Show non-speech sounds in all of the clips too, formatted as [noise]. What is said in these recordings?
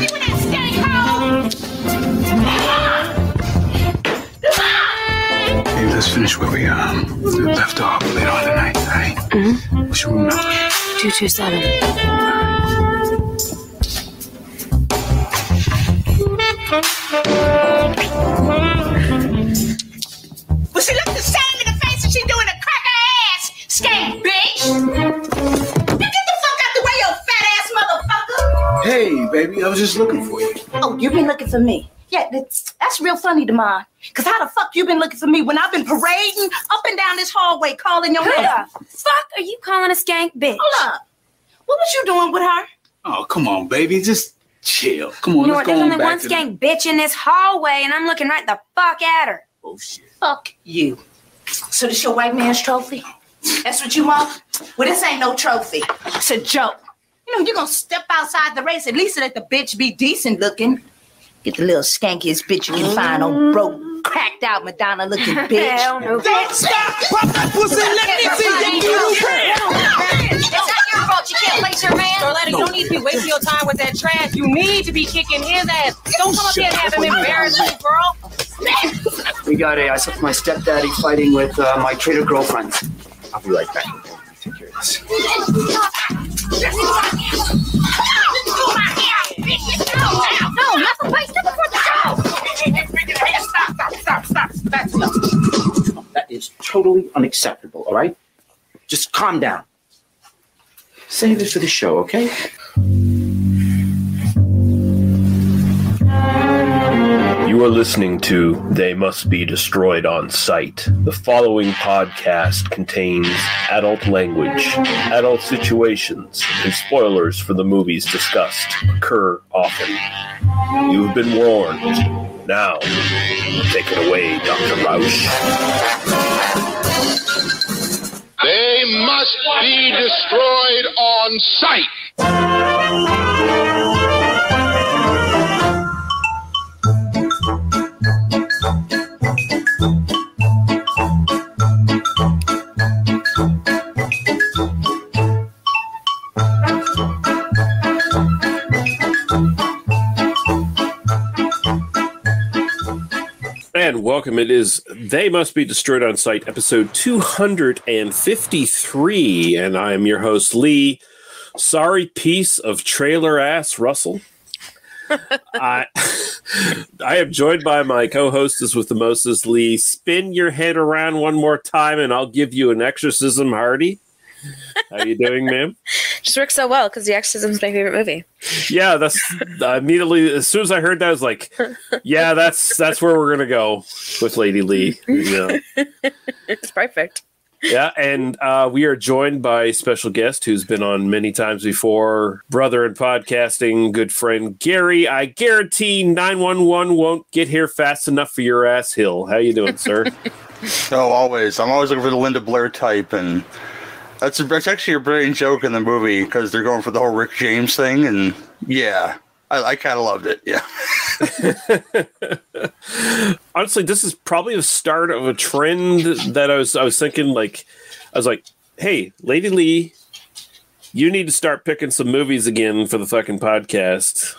you in that stank hole! Hey, let's finish where we um left off later on tonight, all right? What's your room number? 227. Well, she looked the baby, I was just looking for you. Oh, you've been looking for me? Yeah, that's, that's real funny to mine. Cause how the fuck you been looking for me when I've been parading up and down this hallway calling your name? Fuck are you calling a skank bitch? Hold up. What was you doing with her? Oh, come on, baby, just chill. Come on, You know let's what? go There's on only one back to the- skank bitch in this hallway, and I'm looking right the fuck at her. Oh shit. Fuck you. So this your white man's trophy? That's what you want? Well, this ain't no trophy. It's a joke. You know, you're gonna step outside the race. At least let the bitch be decent looking. Get the little skankiest bitch you can find, on broke, cracked out Madonna looking [laughs] bitch. Hell no. Don't stop! Pop that pussy, let me see you It's not your fault you can't place your man. Darletta, you don't need to be wasting your time with that trash. You need to be kicking his ass. Don't come up here and have him embarrass you, girl. We got a, I saw my stepdaddy fighting with uh, my traitor girlfriend. I'll be right back. Take care of this. That is totally unacceptable, all right? Just calm down. Save this for the show, okay? You are listening to They Must Be Destroyed on Sight. The following podcast contains adult language, adult situations, and spoilers for the movies discussed occur often. You've been warned. Now, take it away, Dr. Rausch. They must be destroyed on sight. And welcome. It is They Must Be Destroyed on Sight, episode 253. And I am your host, Lee. Sorry, piece of trailer ass Russell. I I am joined by my co-hostess with the mostest, Lee. Spin your head around one more time, and I'll give you an exorcism, Hardy. How are you doing, ma'am? [laughs] just works so well because The Exorcist is my favorite movie. Yeah, that's immediately as soon as I heard that, I was like, "Yeah, that's that's where we're gonna go with Lady Lee." Yeah. [laughs] It's perfect. Yeah, and uh, we are joined by a special guest who's been on many times before, brother in podcasting, good friend Gary. I guarantee 911 won't get here fast enough for your ass hill. How you doing, sir? [laughs] Oh, always. I'm always looking for the Linda Blair type, and that's that's actually a brilliant joke in the movie because they're going for the whole Rick James thing, and yeah, I, I kind of loved it. Yeah, [laughs] Honestly, this is probably the start of a trend that I was I was thinking like I was like, "Hey, Lady Lee, you need to start picking some movies again for the fucking podcast."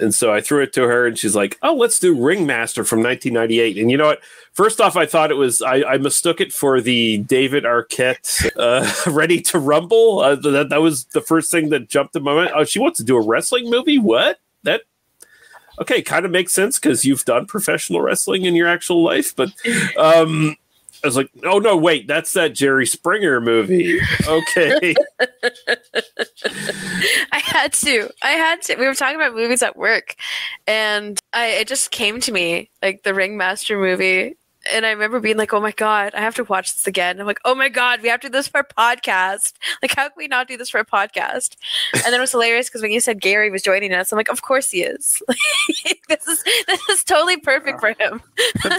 And so I threw it to her, and she's like, "Oh, let's do Ringmaster from 1998." And you know what? First off, I thought it was I, I mistook it for the David Arquette uh, [laughs] Ready to Rumble. Uh, that that was the first thing that jumped in my mind. Oh, she wants to do a wrestling movie? What? That okay? Kind of makes sense because you've done professional wrestling in your actual life. But um, I was like, oh no, wait, that's that Jerry Springer movie. Okay. [laughs] [laughs] I had to. I had to. We were talking about movies at work, and I it just came to me like the Ringmaster movie. And I remember being like, "Oh my god, I have to watch this again." I'm like, "Oh my god, we have to do this for a podcast. [laughs] Like, how can we not do this for a podcast?" And then it was hilarious because when you said Gary was joining us, I'm like, "Of course he is. [laughs] this is this is totally perfect for him."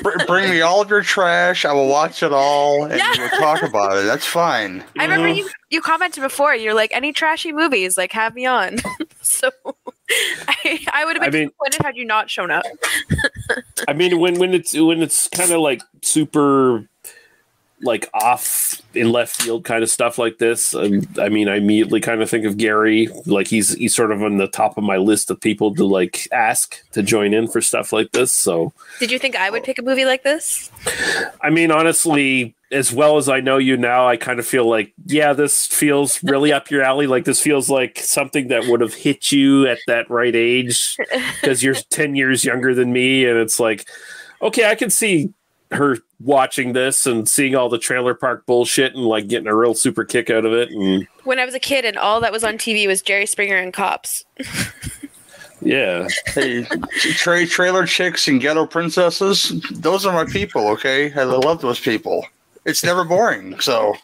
Br- bring me all of your trash. I will watch it all, and Yeah. we'll talk about it. That's fine. I remember you you commented before. You're like, "Any trashy movies? Like, have me on." [laughs] so [laughs] I, I would have I been mean- disappointed had you not shown up. I mean, when when it's when it's kind of like super like off in left field kind of stuff like this, um, I mean, I immediately kind of think of Gary. Like he's he's sort of on the top of my list of people to like ask to join in for stuff like this. So, Did you think I would pick a movie like this? I mean, honestly, as well as I know you now, I kind of feel like, yeah, this feels really up your alley. Like this feels like something that would have hit you at that right age [laughs] because you're 10 years younger than me. And it's like, okay, I can see her watching this and seeing all the trailer park bullshit and like getting a real super kick out of it. And When I was a kid and all that was on TV was Jerry Springer and Cops. yeah, Hey, tra- trailer chicks and ghetto princesses, those are my people, okay? I love those people. It's never boring. So,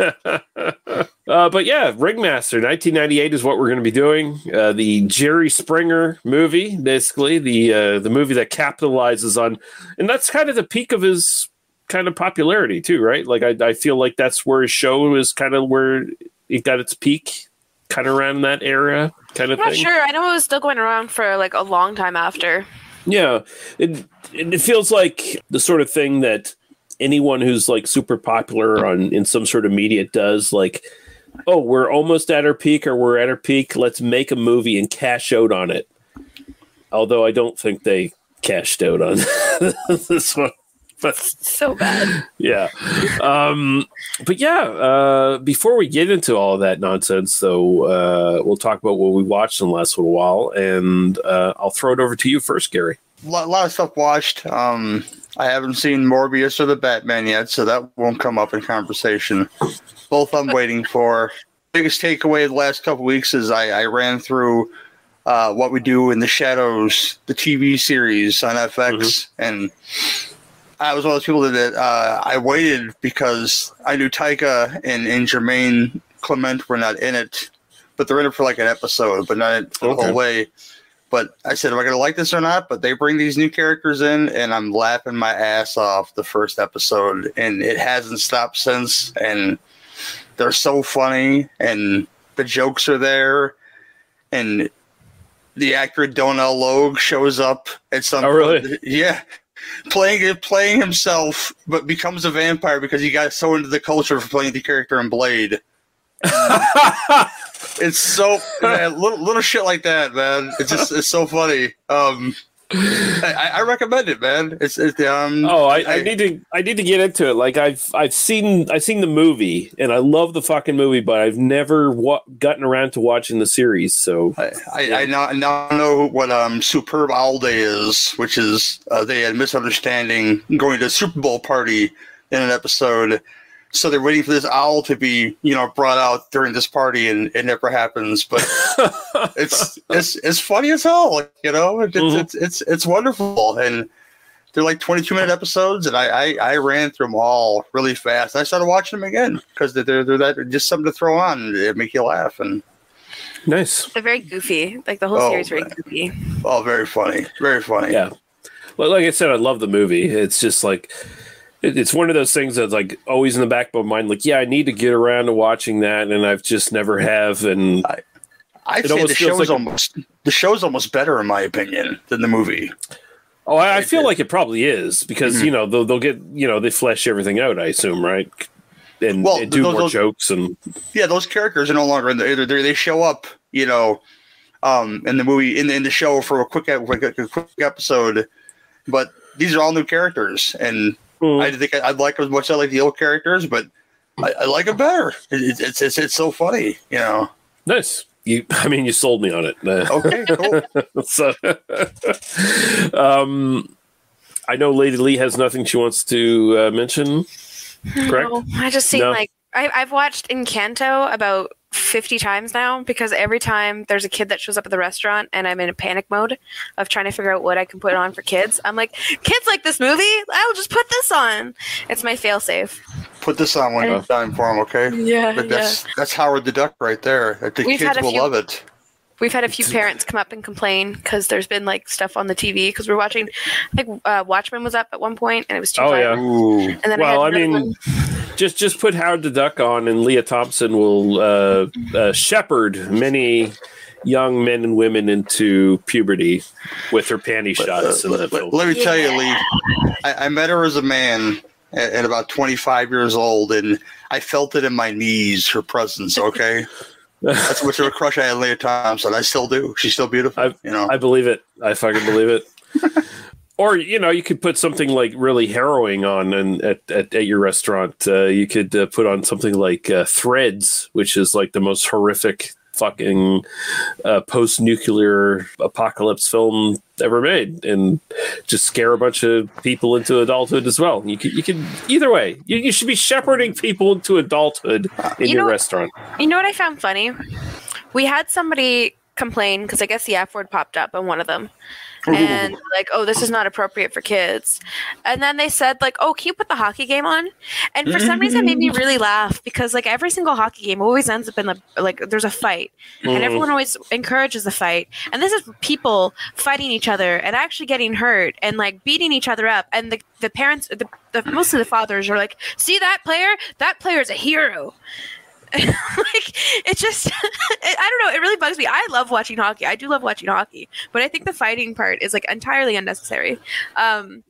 [laughs] Uh, but yeah, Ringmaster 1998 is what we're going to be doing. Uh, the Jerry Springer movie, basically the uh, the movie that capitalizes on, and that's kind of the peak of his kind of popularity too, right? Like I, I feel like that's where his show is kind of where it got its peak, kind of around that era, kind of. I'm not thing. sure. I know it was still going around for like a long time after. Yeah, it it feels like the sort of thing that anyone who's like super popular on in some sort of media does. Like, oh, we're almost at our peak, or we're at our peak. Let's make a movie and cash out on it. Although I don't think they cashed out on [laughs] this one. But So bad. yeah. Um, but yeah, uh, before we get into all of that nonsense, though, uh, we'll talk about what we watched in the last little while. And uh, I'll throw it over to you first, Gary. a lot, lot of stuff watched. Um, I haven't seen Morbius or the Batman yet, so that won't come up in conversation. Both I'm waiting for. Biggest takeaway the last couple weeks is I, I ran through uh, what we do in the shadows, the TV series on FX, and I was one of those people that uh, I waited because I knew Taika and, and Jemaine Clement were not in it, but they're in it for like an episode, but not for the Okay. whole way. But I said, am I going to like this or not? But they bring these new characters in, and I'm laughing my ass off the first episode, and it hasn't stopped since. And they're so funny, and the jokes are there, and the actor Donal Logue shows up at some. Oh, really? Yeah, playing playing himself, but becomes a vampire because he got so into the culture for playing the character in Blade. [laughs] it's so man, little little shit like that, man. It's just it's so funny. Um, I, I recommend it, man. It's, it's um. Oh, I, I need to I need to get into it. Like I've I've seen I've seen the movie and I love the fucking movie, but I've never wa- gotten around to watching the series. So I, I, I now, now know what um superb owl day is, which is uh, they had misunderstanding going to a Super Bowl party in an episode. So they're waiting for this owl to be, you know, brought out during this party, and it never happens. But [laughs] it's it's it's funny as hell, you know. It's mm-hmm. it's, it's it's wonderful, and they're like twenty two minute episodes, and I, I I ran through them all really fast. I started watching them again because they're they're that just something to throw on and it make you laugh and nice. They're very goofy. Like the whole Oh, series very goofy. oh, very funny, very funny. Yeah. Well, like I said, I love the movie. It's just like it, it's one of those things that's like always in the back of my mind. Like, yeah, I need to get around to watching that, and I've just never have. And I'd say the show's like- almost the show's almost better in my opinion than the movie. oh, I, I feel like it probably is because Mhm. you know they'll, they'll get you know they flesh everything out. I assume, right? And, Well, and do those- more those- jokes and Yeah, those characters are no longer in the. They they show up, you know, um, in the movie in the in the show for a quick a quick, a quick episode, but these are all new characters, and Hmm. I think I, I'd like 'em as much as I like the old characters, but I, I like it better. It, it's it's it's so funny, you know. nice. You, I mean, you sold me on it. [laughs] Okay, cool. so, um, I know Lady Lee has nothing she wants to uh, mention. Correct? No, I just seen No. like I, I've watched Encanto about fifty times now because every time there's a kid that shows up at the restaurant and I'm in a panic mode of trying to figure out what I can put on for kids, I'm like, kids like this movie. I'll just put this on. It's my failsafe. Put this on one time for them, okay? Yeah, But that's that's Howard the Duck right there. The We've kids will few- love it. We've had a few parents come up and complain because there's been like stuff on the TV because we're watching. I think uh, Watchmen was up at one point and it was too Oh, violent. yeah. Ooh. And then well, I, I mean, one. just just put Howard the Duck on, and Lea Thompson will uh, uh, shepherd many young men and women into puberty with her panty shots in Uh, that let, let me tell you, Lee, I, I met her as a man, at, at about 25 years old, and I felt it in my knees. Her presence, okay. That's how much of a crush I had on Lea Thompson. I still do. She's still beautiful. I, you know. I believe it. I fucking believe it. [laughs] or you know, you could put something like really harrowing on, and at, at, at your restaurant, uh, you could uh, put on something like uh, Threads, which is like the most horrific fucking uh, post-nuclear apocalypse film ever made, and just scare a bunch of people into adulthood as well. You could, you could either way. You, you should be shepherding people into adulthood in You your know- restaurant. You know what I found funny? We had somebody complain because I guess the F word popped up on one of them. And like, oh, this is not appropriate for kids. And then they said, like, oh, can you put the hockey game on? And for some reason, it made me really laugh because like every single hockey game always ends up in the like there's a fight, and Mhm. everyone always encourages the fight. And this is people fighting each other and actually getting hurt and like beating each other up. And the the parents, the, the most of the fathers are like, see that player? That player is a hero [laughs] like it just [laughs] it, i don't know it really bugs me i love watching hockey i do love watching hockey but i think the fighting part is like entirely unnecessary um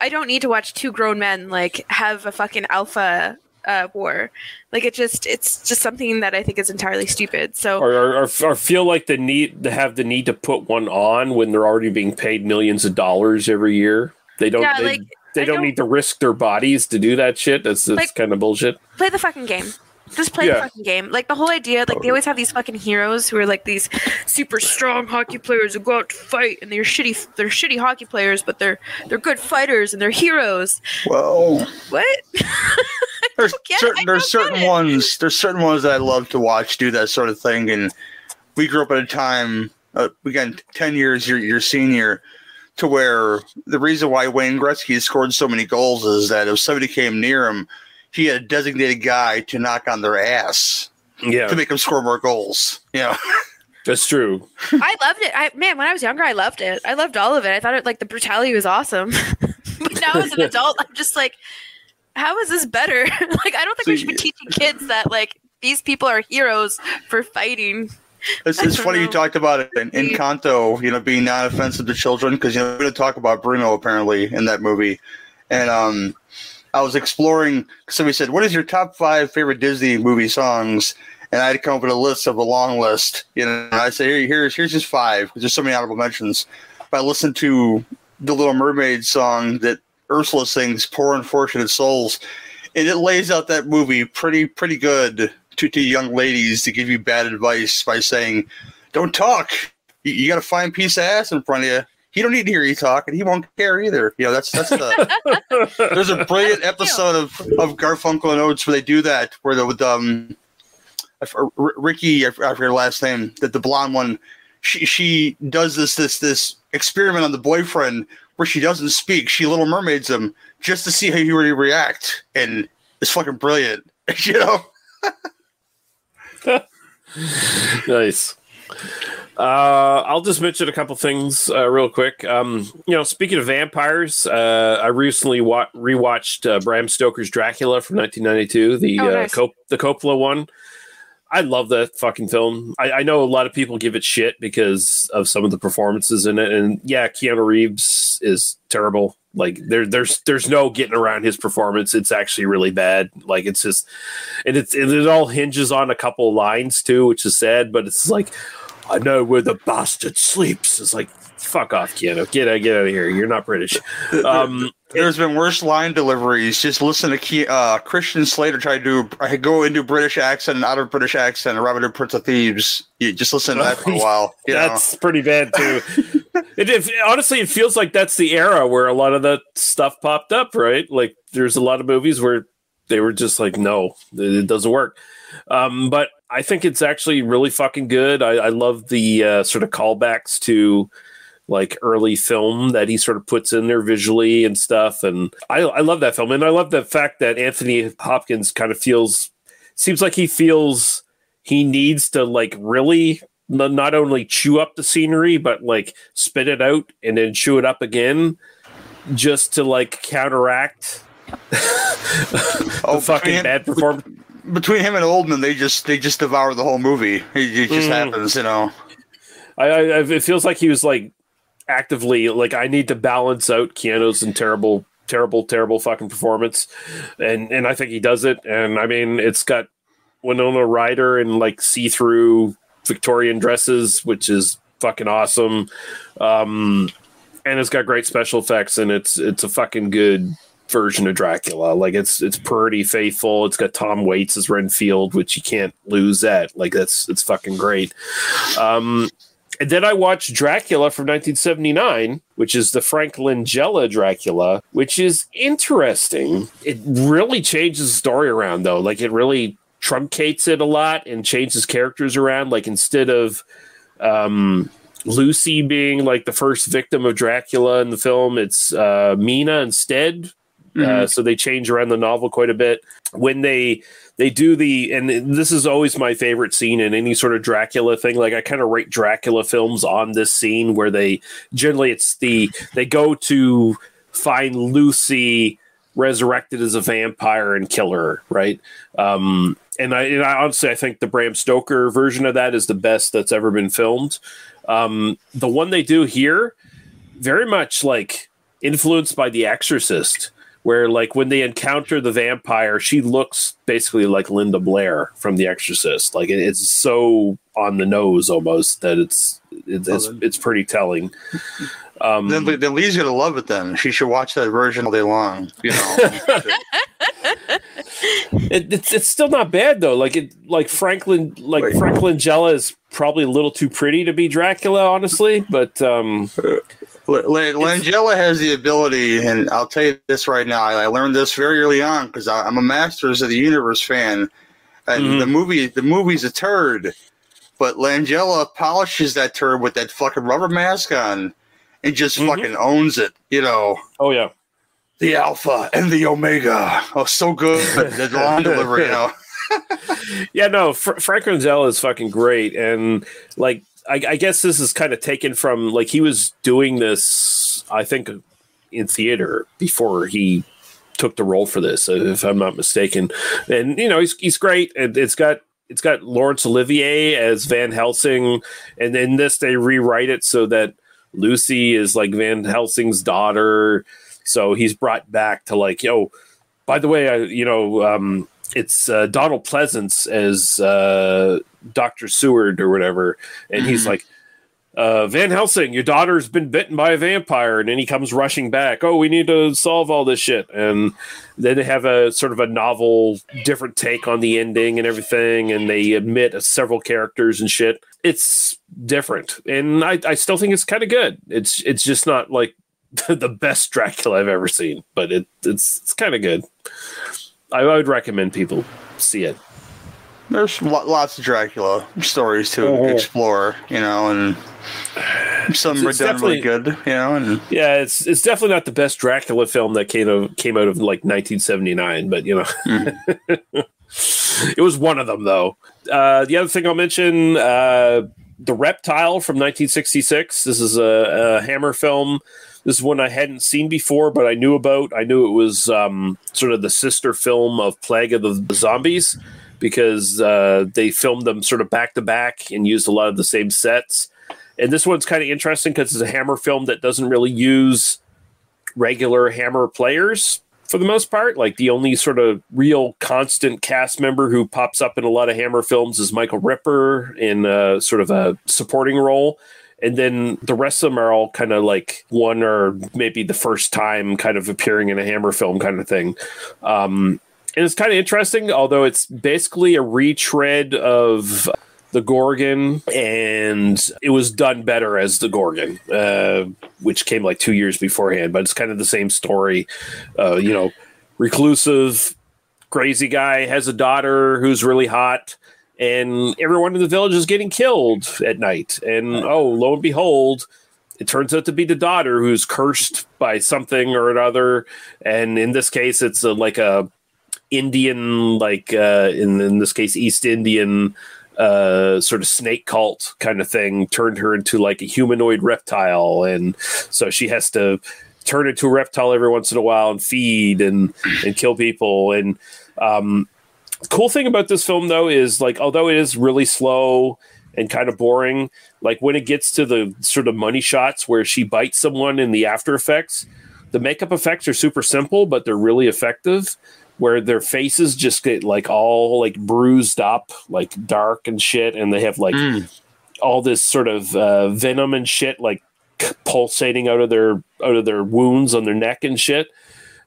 i don't need to watch two grown men like have a fucking alpha uh war like it just it's just something that i think is entirely stupid so or, or, or, feel like the need to have the need to put one on when they're already being paid millions of dollars every year. They don't. Yeah, they, like, they don't, don't- need to risk their bodies to do that shit. That's that's Like- kind of bullshit. play the fucking game. Just play the fucking game. Like the whole idea, like they always have these fucking heroes who are like these super strong hockey players who go out to fight, and they're shitty. They're shitty hockey players, but they're they're good fighters and they're heroes. Well, What? [laughs] there's certain there's certain ones there's certain ones that I love to watch do that sort of thing, and we grew up at a time uh, again ten years your your senior to where the reason why Wayne Gretzky scored so many goals is that if somebody came near him, he had a designated guy to knock on their ass Yeah, to make him score more goals. Yeah. that's true. I loved it. I man, when I was younger, I loved it. I loved all of it. I thought it like the brutality was awesome. [laughs] but now as an [laughs] adult, I'm just like, how is this better? [laughs] like, I don't think we should be teaching kids that like these people are heroes for fighting. It's, it's funny you talked about it in, Encanto, you know, being non-offensive to children because you know we're going to talk about Bruno apparently in that movie, and um, I was exploring. Somebody said, "What is your top five favorite Disney movie songs?" And I had to come up with a list of a long list. You know, I say, Here, here's here's just five because there's so many honorable mentions. But I listened to the Little Mermaid song that Ursula sings, "Poor Unfortunate Souls," and it lays out that movie pretty pretty good to, to young ladies to give you bad advice by saying, "Don't talk. You, you got a fine piece of ass in front of you. He don't need to hear you talk, and he won't care either." You know, that's that's the. [laughs] there's a brilliant episode of of Garfunkel and Oates where they do that, where the with um, I f- R- Riki, I forget her last name, that the blonde one, she she does this this this experiment on the boyfriend where she doesn't speak. She Little Mermaids him just to see how he would react, and it's fucking brilliant. [laughs] you know. [laughs] nice. Uh, I'll just mention a couple things uh, real quick. Um, you know, speaking of vampires, uh, I recently wa- rewatched uh, Bram Stoker's Dracula from 1992, the Oh, uh, nice. Cop- the Coppola one. I love that fucking film. I, I know a lot of people give it shit because of some of the performances in it, and yeah, Keanu Reeves is terrible. Like there, there's there's no getting around his performance. It's actually really bad. Like it's just, and it's and it all hinges on a couple lines too, which is sad. But it's like, I know where the bastard sleeps. It's like, fuck off, Keanu. Get out, get out of here. You're not British. Um, [laughs] There's been worse line deliveries. Just listen to Ke- uh, Christian Slater try to do I go into British accent and out of British accent. Robin Hood, Prince of Thieves. You just listen to that for a [laughs] while. You know? that's pretty bad too. [laughs] it, it honestly, it feels like that's the era where a lot of that stuff popped up, right? Like there's a lot of movies where they were just like, no, it doesn't work. Um, but I think it's actually really fucking good. I, I love the uh, sort of callbacks to like early film that he sort of puts in there visually and stuff. And I, I love that film. And I love the fact that Anthony Hopkins kind of feels, seems like he feels he needs to like really not only chew up the scenery, but like spit it out and then chew it up again just to like counteract [laughs] Oh, fucking between- bad performance. Between him and Oldman, they just they just devour the whole movie. It, just Mhm. happens, you know. I, I, it feels like he was like actively like I need to balance out Keanu's and terrible terrible, terrible fucking performance, and and I think he does it. And I mean, it's got Winona Ryder and like see through Victorian dresses, which is fucking awesome. Um, and it's got great special effects, and it's it's a fucking good version of Dracula. Like it's it's pretty faithful. It's got Tom Waits as Renfield, which you can't lose at. Like that's it's fucking great. Um, and then I watched Dracula from 1979, which is the Frank Langella Dracula, which is interesting. It really changes the story around, though. Like, it really truncates it a lot and changes characters around. Like, instead of um, Lucy being like the first victim of Dracula in the film, it's uh, Mina instead. Uh, Mhm. so they change around the novel quite a bit. When they they do the and this is always my favorite scene in any sort of Dracula thing. Like I kind of rate Dracula films on this scene where they generally it's the they go to find Lucy resurrected as a vampire and killer, right? Um, and I, and I honestly I think the Bram Stoker version of that is the best that's ever been filmed. Um, the one they do here, very much like influenced by The Exorcist, where like when they encounter the vampire, she looks basically like Linda Blair from The Exorcist. Like it, it's so on the nose almost that it's it's it's, it's pretty telling. Um, then, then Lee's gonna love it. Then she should watch that version all day long. You know, [laughs] it, it's it's still not bad though. Like it like Franklin like Frank Langella is probably a little too pretty to be Dracula, honestly. But um, L- L- Langella has the ability, and I'll tell you this right now. I I learned this very early on because I'm a Masters of the Universe fan, and the movie the movie's a turd, but Langella polishes that turd with that fucking rubber mask on, and just mm-hmm. fucking owns it. You know. Oh yeah. The Alpha and the Omega. Oh, so good. [laughs] the line delivery. You know. [laughs] yeah, no, Fr- Frank Ronzell is fucking great, and like I, I guess this is kind of taken from like he was doing this, I think, in theater before he took the role for this, if I'm not mistaken. And you know, he's he's great, and it's got it's got Laurence Olivier as Van Helsing, and in this they rewrite it so that Lucy is like Van Helsing's daughter. So he's brought back to like, yo, by the way, I, you know, um, it's uh, Donald Pleasence as uh, Dr. Seward or whatever. And he's like, uh, Van Helsing, your daughter's been bitten by a vampire. And then he comes rushing back. Oh, we need to solve all this shit. And then they have a sort of a novel, different take on the ending and everything. And they admit several characters and shit. It's different. And I, I still think it's kind of good. It's, it's just not like [laughs] the best Dracula I've ever seen, but it, it's, it's kind of good. I, I would recommend people see it. There's lo- lots of Dracula stories to explore, you know, and some It's- are it's done really definitely- good, you know, and Yeah, it's it's definitely not the best Dracula film that came of, came out of like 1979, but you know, [laughs] it was one of them though. Uh, the other thing I'll mention, uh, the Reptile from 1966. This is a, a Hammer film. This is one I hadn't seen before, but I knew about. I knew it was um, sort of the sister film of Plague of the Zombies because uh, they filmed them sort of back to back and used a lot of the same sets. And this one's kind of interesting because it's a Hammer film that doesn't really use regular Hammer players for the most part. Like the only sort of real constant cast member who pops up in a lot of Hammer films is Michael Ripper in uh, sort of a supporting role. And then the rest of them are all kind of like one or maybe the first time kind of appearing in a Hammer film kind of thing. Um, and it's kind of interesting, although it's basically a retread of the Gorgon, and it was done better as the Gorgon, uh, which came like two years beforehand. But it's kind of the same story. Uh, you know, reclusive, crazy guy has a daughter who's really hot, and everyone in the village is getting killed at night. And oh, lo and behold, it turns out to be the daughter who's cursed by something or another. And in this case, it's a, like a Indian, like uh, in in this case, East Indian uh sort of snake cult kind of thing turned her into like a humanoid reptile and so she has to turn into a reptile every once in a while and feed and and kill people and um cool thing about this film though is like although it is really slow and kind of boring like when it gets to the sort of money shots where she bites someone in the after effects the makeup effects are super simple, but they're really effective. Where their faces just get like all like bruised up, like dark and shit, and they have like all this sort of uh, venom and shit like pulsating out of their out of their wounds on their neck and shit,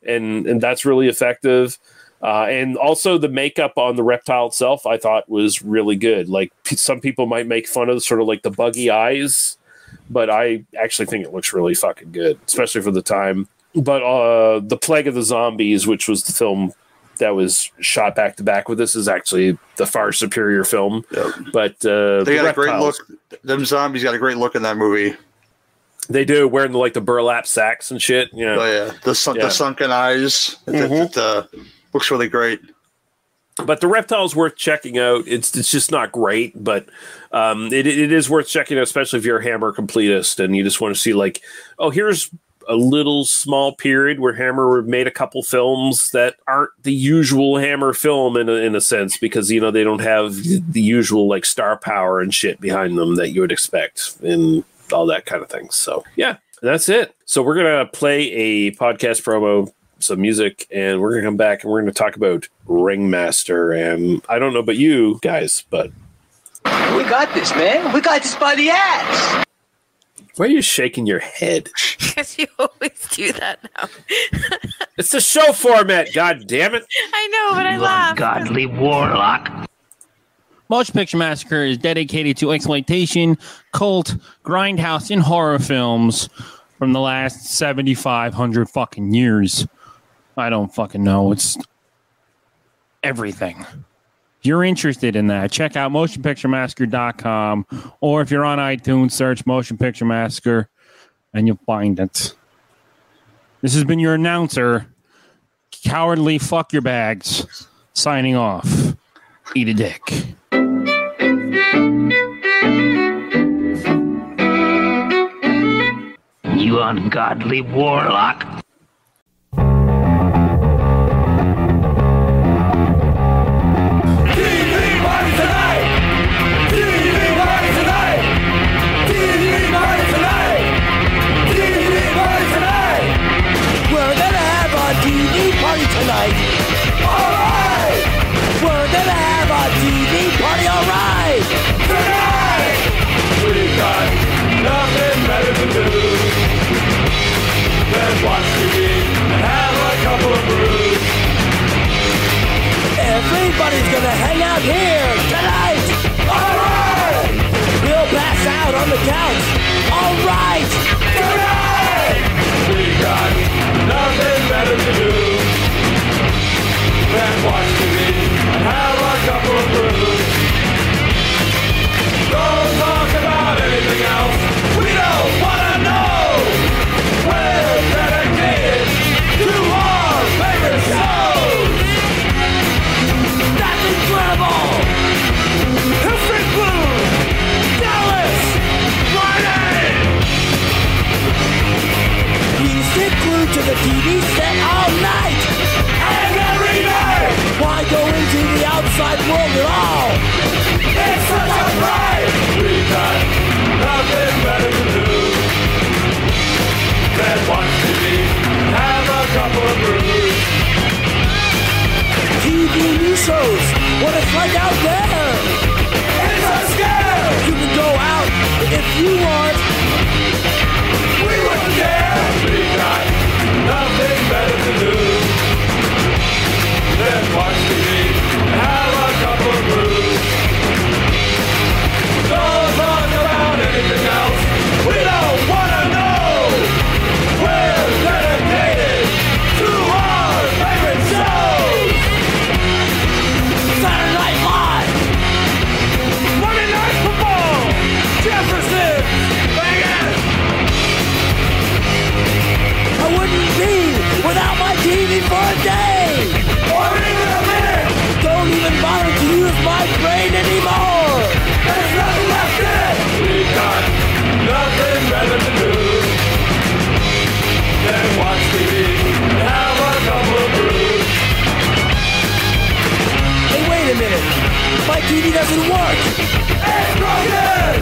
and and that's really effective. Uh, and also the makeup on the reptile itself, I thought was really good. Like p- some people might make fun of sort of like the buggy eyes, but I actually think it looks really fucking good, especially for the time. But uh, the Plague of the Zombies, which was the film that was shot back to back with this, is actually the far superior film. But uh, They the got a great look. Them zombies got a great look in that movie. They do wearing the, like the burlap sacks and shit. Yeah, Oh yeah, the sun- Yeah. the sunken eyes. It, Mhm. it, uh, looks really great. but the reptile's worth checking out. It's it's just not great, but um, it it is worth checking out, especially if you're a Hammer completist and you just want to see like, oh, here's a little small period where Hammer made a couple films that aren't the usual Hammer film in a, in a sense because you know they don't have the usual like star power and shit behind them that you would expect and all that kind of thing. So yeah, that's it. So we're gonna play a podcast promo, some music, and we're gonna come back and we're gonna talk about Ringmaster. And I don't know about you guys, but We got this, man. We got this by the ass. Why are you shaking your head? Because you always do that now. [laughs] It's the show format. God damn it! I know, but I laugh. Godly warlock. Motion Picture Massacre is dedicated to exploitation, cult, grindhouse, and horror films from the last 7,500 fucking years. I don't fucking know. It's everything. If you're interested in that, check out motionpicturemassacre.com or if you're on iTunes, search Motion Picture Massacre and you'll find it. This has been your announcer, Cowardly Fuck Your Bags, signing off. Eat a dick. You ungodly warlock. Everybody's gonna hang out here tonight! Alright! We'll pass out on the couch. Alright! Tonight! We got nothing better to do than watch TV and have a couple of brews. Don't talk about anything else. To the TV set all night! And every night! Why go into the outside world at all? It's such a pride! We got nothing better to do than watch TV have a couple of brews. TV news shows, what it's like out there! It's a scare! You can go out if you want. my TV doesn't work. It's broken!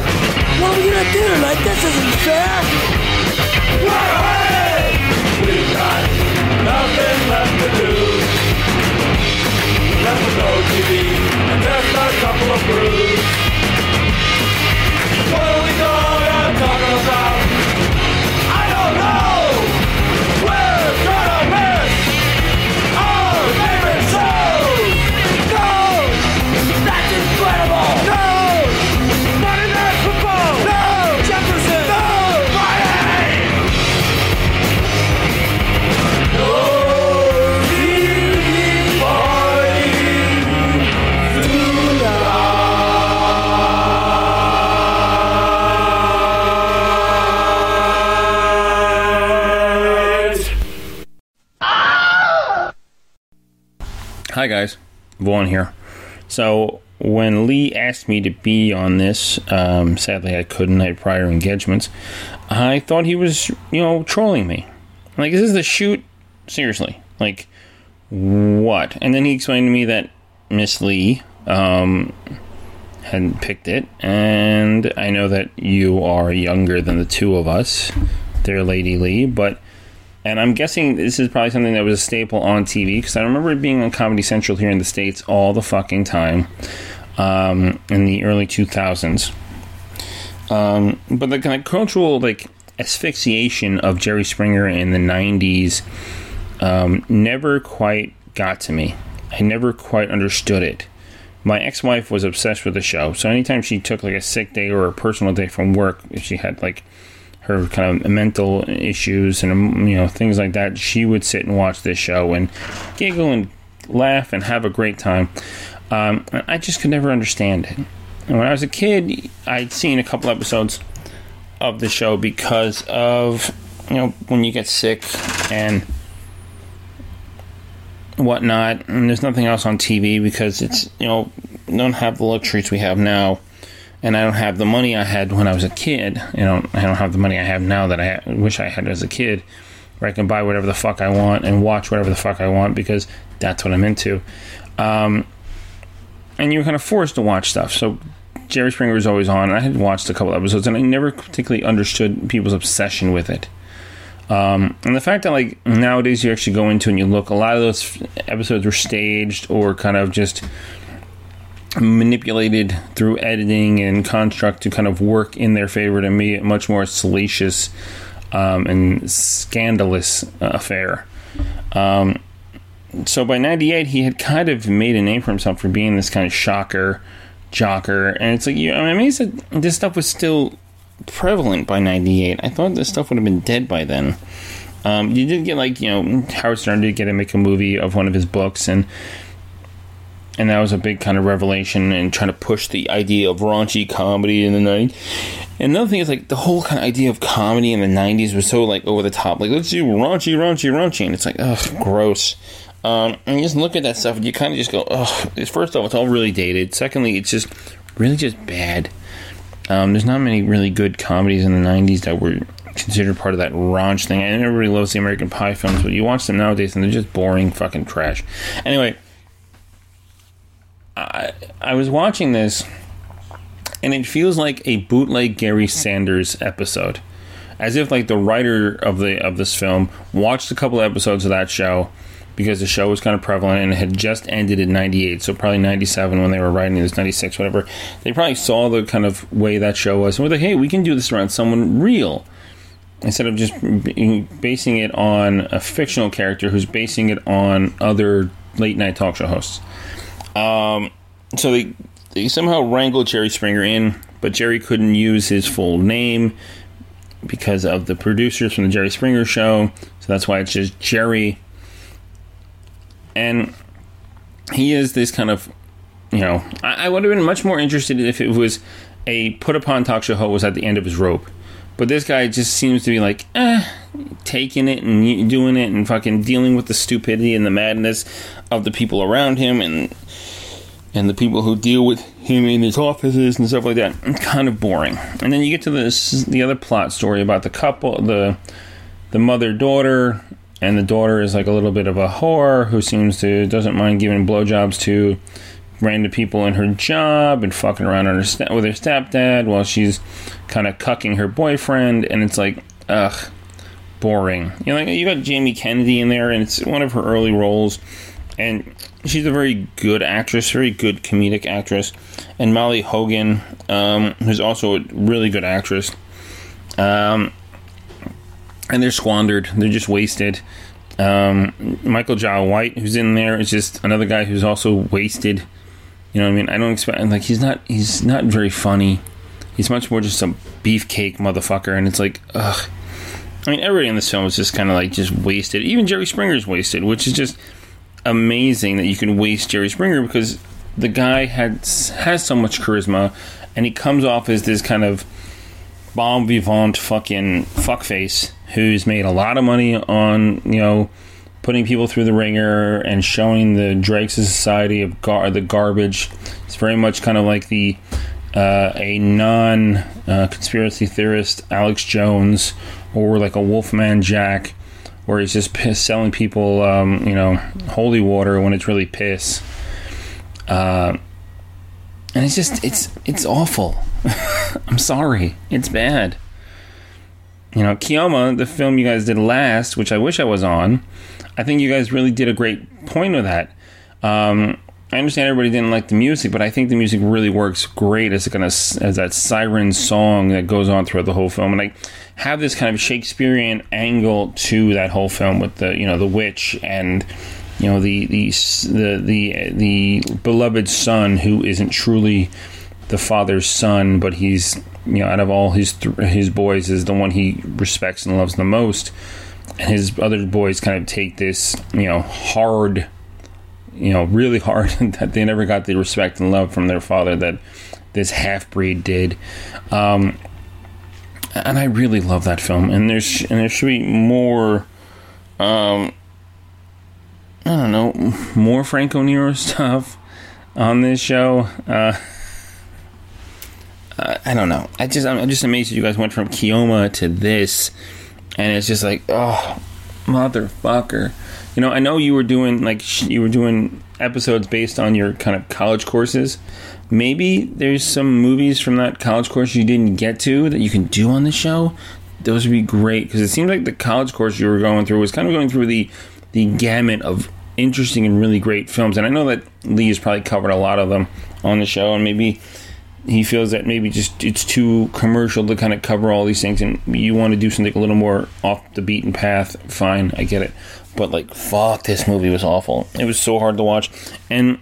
What are we gonna do tonight? This isn't fair. We're away! We've got nothing left to do. Left with no TV and just a couple of brews. What Hi guys, Vaughn here. So when Lee asked me to be on this, um, sadly I couldn't. I had prior engagements. I thought he was, you know, trolling me. Like, is this the shoot? Seriously, like, what? And then he explained to me that Miss Lee um, hadn't picked it, and I know that you are younger than the two of us, dear Lady Lee, but and I'm guessing this is probably something that was a staple on TV because I remember it being on Comedy Central here in the States all the fucking time um, in the early 2000s. Um, but the kind of cultural like asphyxiation of Jerry Springer in the 90s um, never quite got to me. I never quite understood it. My ex-wife was obsessed with the show, so anytime she took like a sick day or a personal day from work, if she had like her kind of mental issues and um, you know things like that, she would sit and watch this show and giggle and laugh and have a great time. Um, I just could never understand it. And when I was a kid, I'd seen a couple episodes of the show because of you know when you get sick and whatnot, and there's nothing else on TV because it's you know don't have the luxuries we have now, and I don't have the money I had when I was a kid. You know, I don't have the money I have now that I wish I had as a kid, where I can buy whatever the fuck I want and watch whatever the fuck I want because that's what I'm into. Um, and you're kind of forced to watch stuff. So Jerry Springer was always on. And I had watched a couple episodes, and I never particularly understood people's obsession with it. Um, and the fact that like nowadays you actually go into and you look, a lot of those episodes were staged or kind of just manipulated through editing and construct to kind of work in their favor. To be a much more salacious um, and scandalous affair. Um, so by 98 he had kind of made a name for himself for being this kind of shocker jocker. And it's like you amazed that this stuff was still prevalent by 98 i thought this stuff would have been dead by then. Um, you did get like you know howard stern did get to make a movie of one of his books and and that was a big kind of revelation and trying to push the idea of raunchy comedy in the night. And another thing is like the whole kind of idea of comedy in the '90s was so like over the top. Like let's do raunchy, raunchy, raunchy, and it's like ugh, gross. Um, and you just look at that stuff and you kind of just go, ugh. First off, it's all really dated. Secondly, it's just really just bad. Um, there's not many really good comedies in the '90s that were considered part of that raunch thing. And everybody loves the American Pie films, but you watch them nowadays and they're just boring fucking trash. Anyway, I, I was watching this, and it feels like a bootleg Larry Sanders episode, as if like the writer of the of this film watched a couple episodes of that show because the show was kind of prevalent and it had just ended in 98 so probably 97 when they were writing this 96 whatever. They probably saw the kind of way that show was and were like hey we can do this around someone real instead of just basing it on a fictional character who's basing it on other late night talk show hosts um, so they they somehow wrangled Jerry Springer in, but Jerry couldn't use his full name because of the producers from the Jerry Springer show. So that's why it's just Jerry. And he is this kind of, you know, I, I would have been much more interested if it was a put upon talk show host was at the end of his rope. But this guy just seems to be like, eh, taking it and doing it and fucking dealing with the stupidity and the madness of the people around him and and the people who deal with him in his offices and stuff like that. It's kind of boring. And then you get to this the other plot story about the couple, the the mother daughter, and the daughter is like a little bit of a whore who seems to doesn't mind giving blowjobs to random people in her job and fucking around her st- with her stepdad while she's kind of cucking her boyfriend, and it's like, ugh, boring. You know, like you got Jamie Kennedy in there, and it's one of her early roles, and she's a very good actress, very good comedic actress, and Molly Hagan, um, who's also a really good actress. Um, and they're squandered; they're just wasted. Um, Michael Jai White, who's in there, is just another guy who's also wasted. You know what I mean? I don't expect like he's not he's not very funny. He's much more just a beefcake motherfucker, and it's like, ugh. I mean, everybody in this film is just kind of like just wasted. Even Jerry Springer's wasted, which is just amazing that you can waste Jerry Springer because the guy has has so much charisma, and he comes off as this kind of bon vivant fucking fuckface who's made a lot of money on you know putting people through the ringer and showing the Drake's Society of gar- the garbage. It's very much kind of like the uh, a non uh, conspiracy theorist Alex Jones or like a Wolfman Jack, where he's just piss, selling people, um, you know, holy water when it's really piss. Uh, and it's just it's it's awful. [laughs] I'm sorry, it's bad. You know, Keoma, the film you guys did last, which I wish I was on, I think you guys really did a great point of that. Um, I understand everybody didn't like the music, but I think the music really works great as kind of as that siren song that goes on throughout the whole film, and I have this kind of Shakespearean angle to that whole film with the you know the witch and you know the the the the, the beloved son who isn't truly the father's son, but he's you know out of all his th- his boys is the one he respects and loves the most, and his other boys kind of take this you know hard you know, really hard [laughs] that they never got the respect and love from their father that this half breed did. Um, and I really love that film. And there's and there should be more. Um, I don't know, more Franco Nero [laughs] stuff on this show. Uh, I don't know. I just I'm just amazed that you guys went from Keoma to this, and it's just like, oh, motherfucker. You know, I know you were doing like you were doing episodes based on your kind of college courses. Maybe there's some movies from that college course you didn't get to that you can do on the show. Those would be great because it seems like the college course you were going through was kind of going through the the gamut of interesting and really great films. And I know that Lee has probably covered a lot of them on the show, and maybe he feels that maybe just it's too commercial to kind of cover all these things and you want to do something a little more off the beaten path fine i get it but like fuck this movie was awful it was so hard to watch and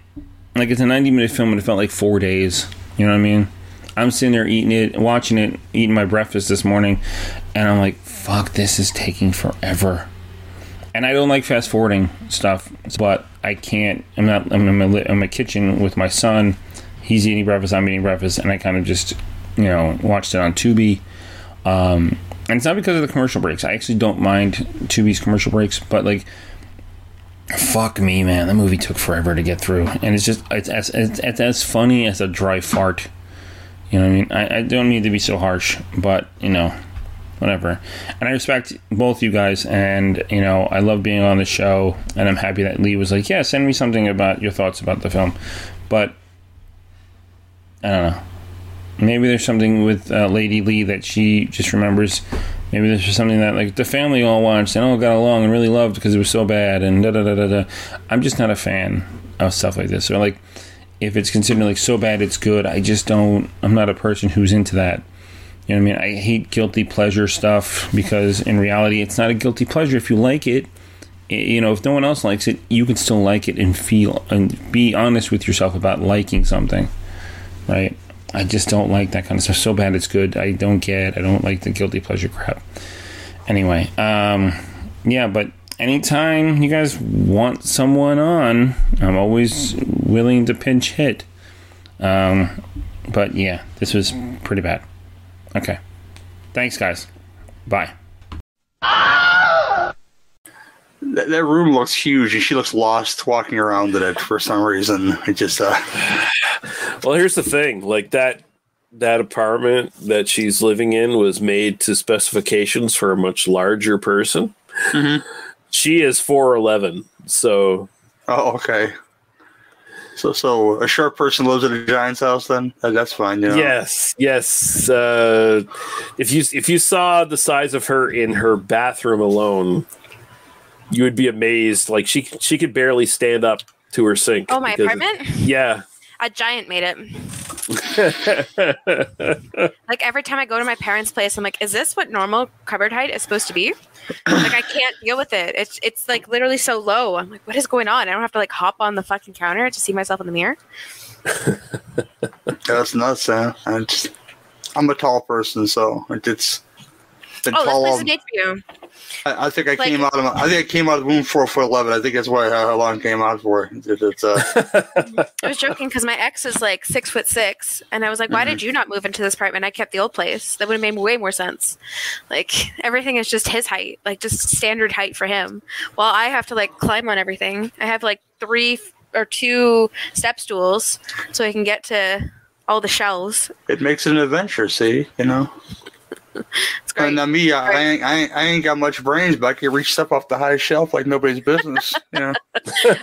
like it's a 90 minute film and it felt like four days you know what i mean i'm sitting there eating it watching it eating my breakfast this morning and i'm like fuck this is taking forever and I don't like fast forwarding stuff, but I can't. I'm not. I'm in my, li- in my kitchen with my son. He's eating breakfast. I'm eating breakfast, and I kind of just, you know, watched it on Tubi. Um, and it's not because of the commercial breaks. I actually don't mind Tubi's commercial breaks, but like, fuck me, man, the movie took forever to get through, and it's just it's as it's, it's as funny as a dry fart. You know what I mean? I, I don't need to be so harsh, but you know, whatever. And I respect both you guys, and you know, I love being on the show, and I'm happy that Lee was like, "Yeah, send me something about your thoughts about the film." But I don't know. Maybe there's something with uh, Lady Lee that she just remembers. Maybe this just something that like the family all watched and all got along and really loved because it was so bad and da da da da da. I'm just not a fan of stuff like this. Or like if it's considered like so bad it's good, I just don't. I'm not a person who's into that. You know what I mean? I hate guilty pleasure stuff because in reality, it's not a guilty pleasure if you like it. You know, if no one else likes it, you can still like it and feel and be honest with yourself about liking something, right? I just don't like that kind of stuff. So bad it's good. I don't get. I don't like the guilty pleasure crap. Anyway, um, yeah, but anytime you guys want someone on, I'm always willing to pinch hit. Um, but yeah, this was pretty bad. Okay. Thanks, guys. Bye. That, that room looks huge, and she looks lost walking around in it for some reason. It just, uh, Well, here's the thing: like that that apartment that she's living in was made to specifications for a much larger person. She is four eleven, so oh, okay. So, so a short person lives in a giant's house. Then Uh, that's fine. Yeah. yes, yes. Uh, if you if you saw the size of her in her bathroom alone, you would be amazed. Like she she could barely stand up to her sink. Oh, my because- apartment? Yeah. A giant made it. [laughs] Like every time I go to my parents' place, I'm like, is this what normal cupboard height is supposed to be? like I can't deal with it. It's it's like literally so low. I'm like, what is going on? I don't have to like hop on the fucking counter to see myself in the mirror. That's nuts, man. I'm, just, I'm a tall person, so it's been oh, this tall. place all- is made for you. I, I think I Like- came out of my, I think I came out of the womb four foot eleven. I think that's why how, how long I came out for. It, it's, uh, [laughs] I was joking because my ex is like six foot six, and I was like, "Why did you not move into this apartment? I kept the old place. That would have made way more sense. Like everything is just his height, like just standard height for him. While I have to like climb on everything. I have like three or two step stools, so I can get to all the shelves. it makes it an adventure. See, you know. It's great. And now me, I, I, ain't, I, ain't, I ain't got much brains, but I can reach stuff off the high shelf like nobody's business. You know. [laughs]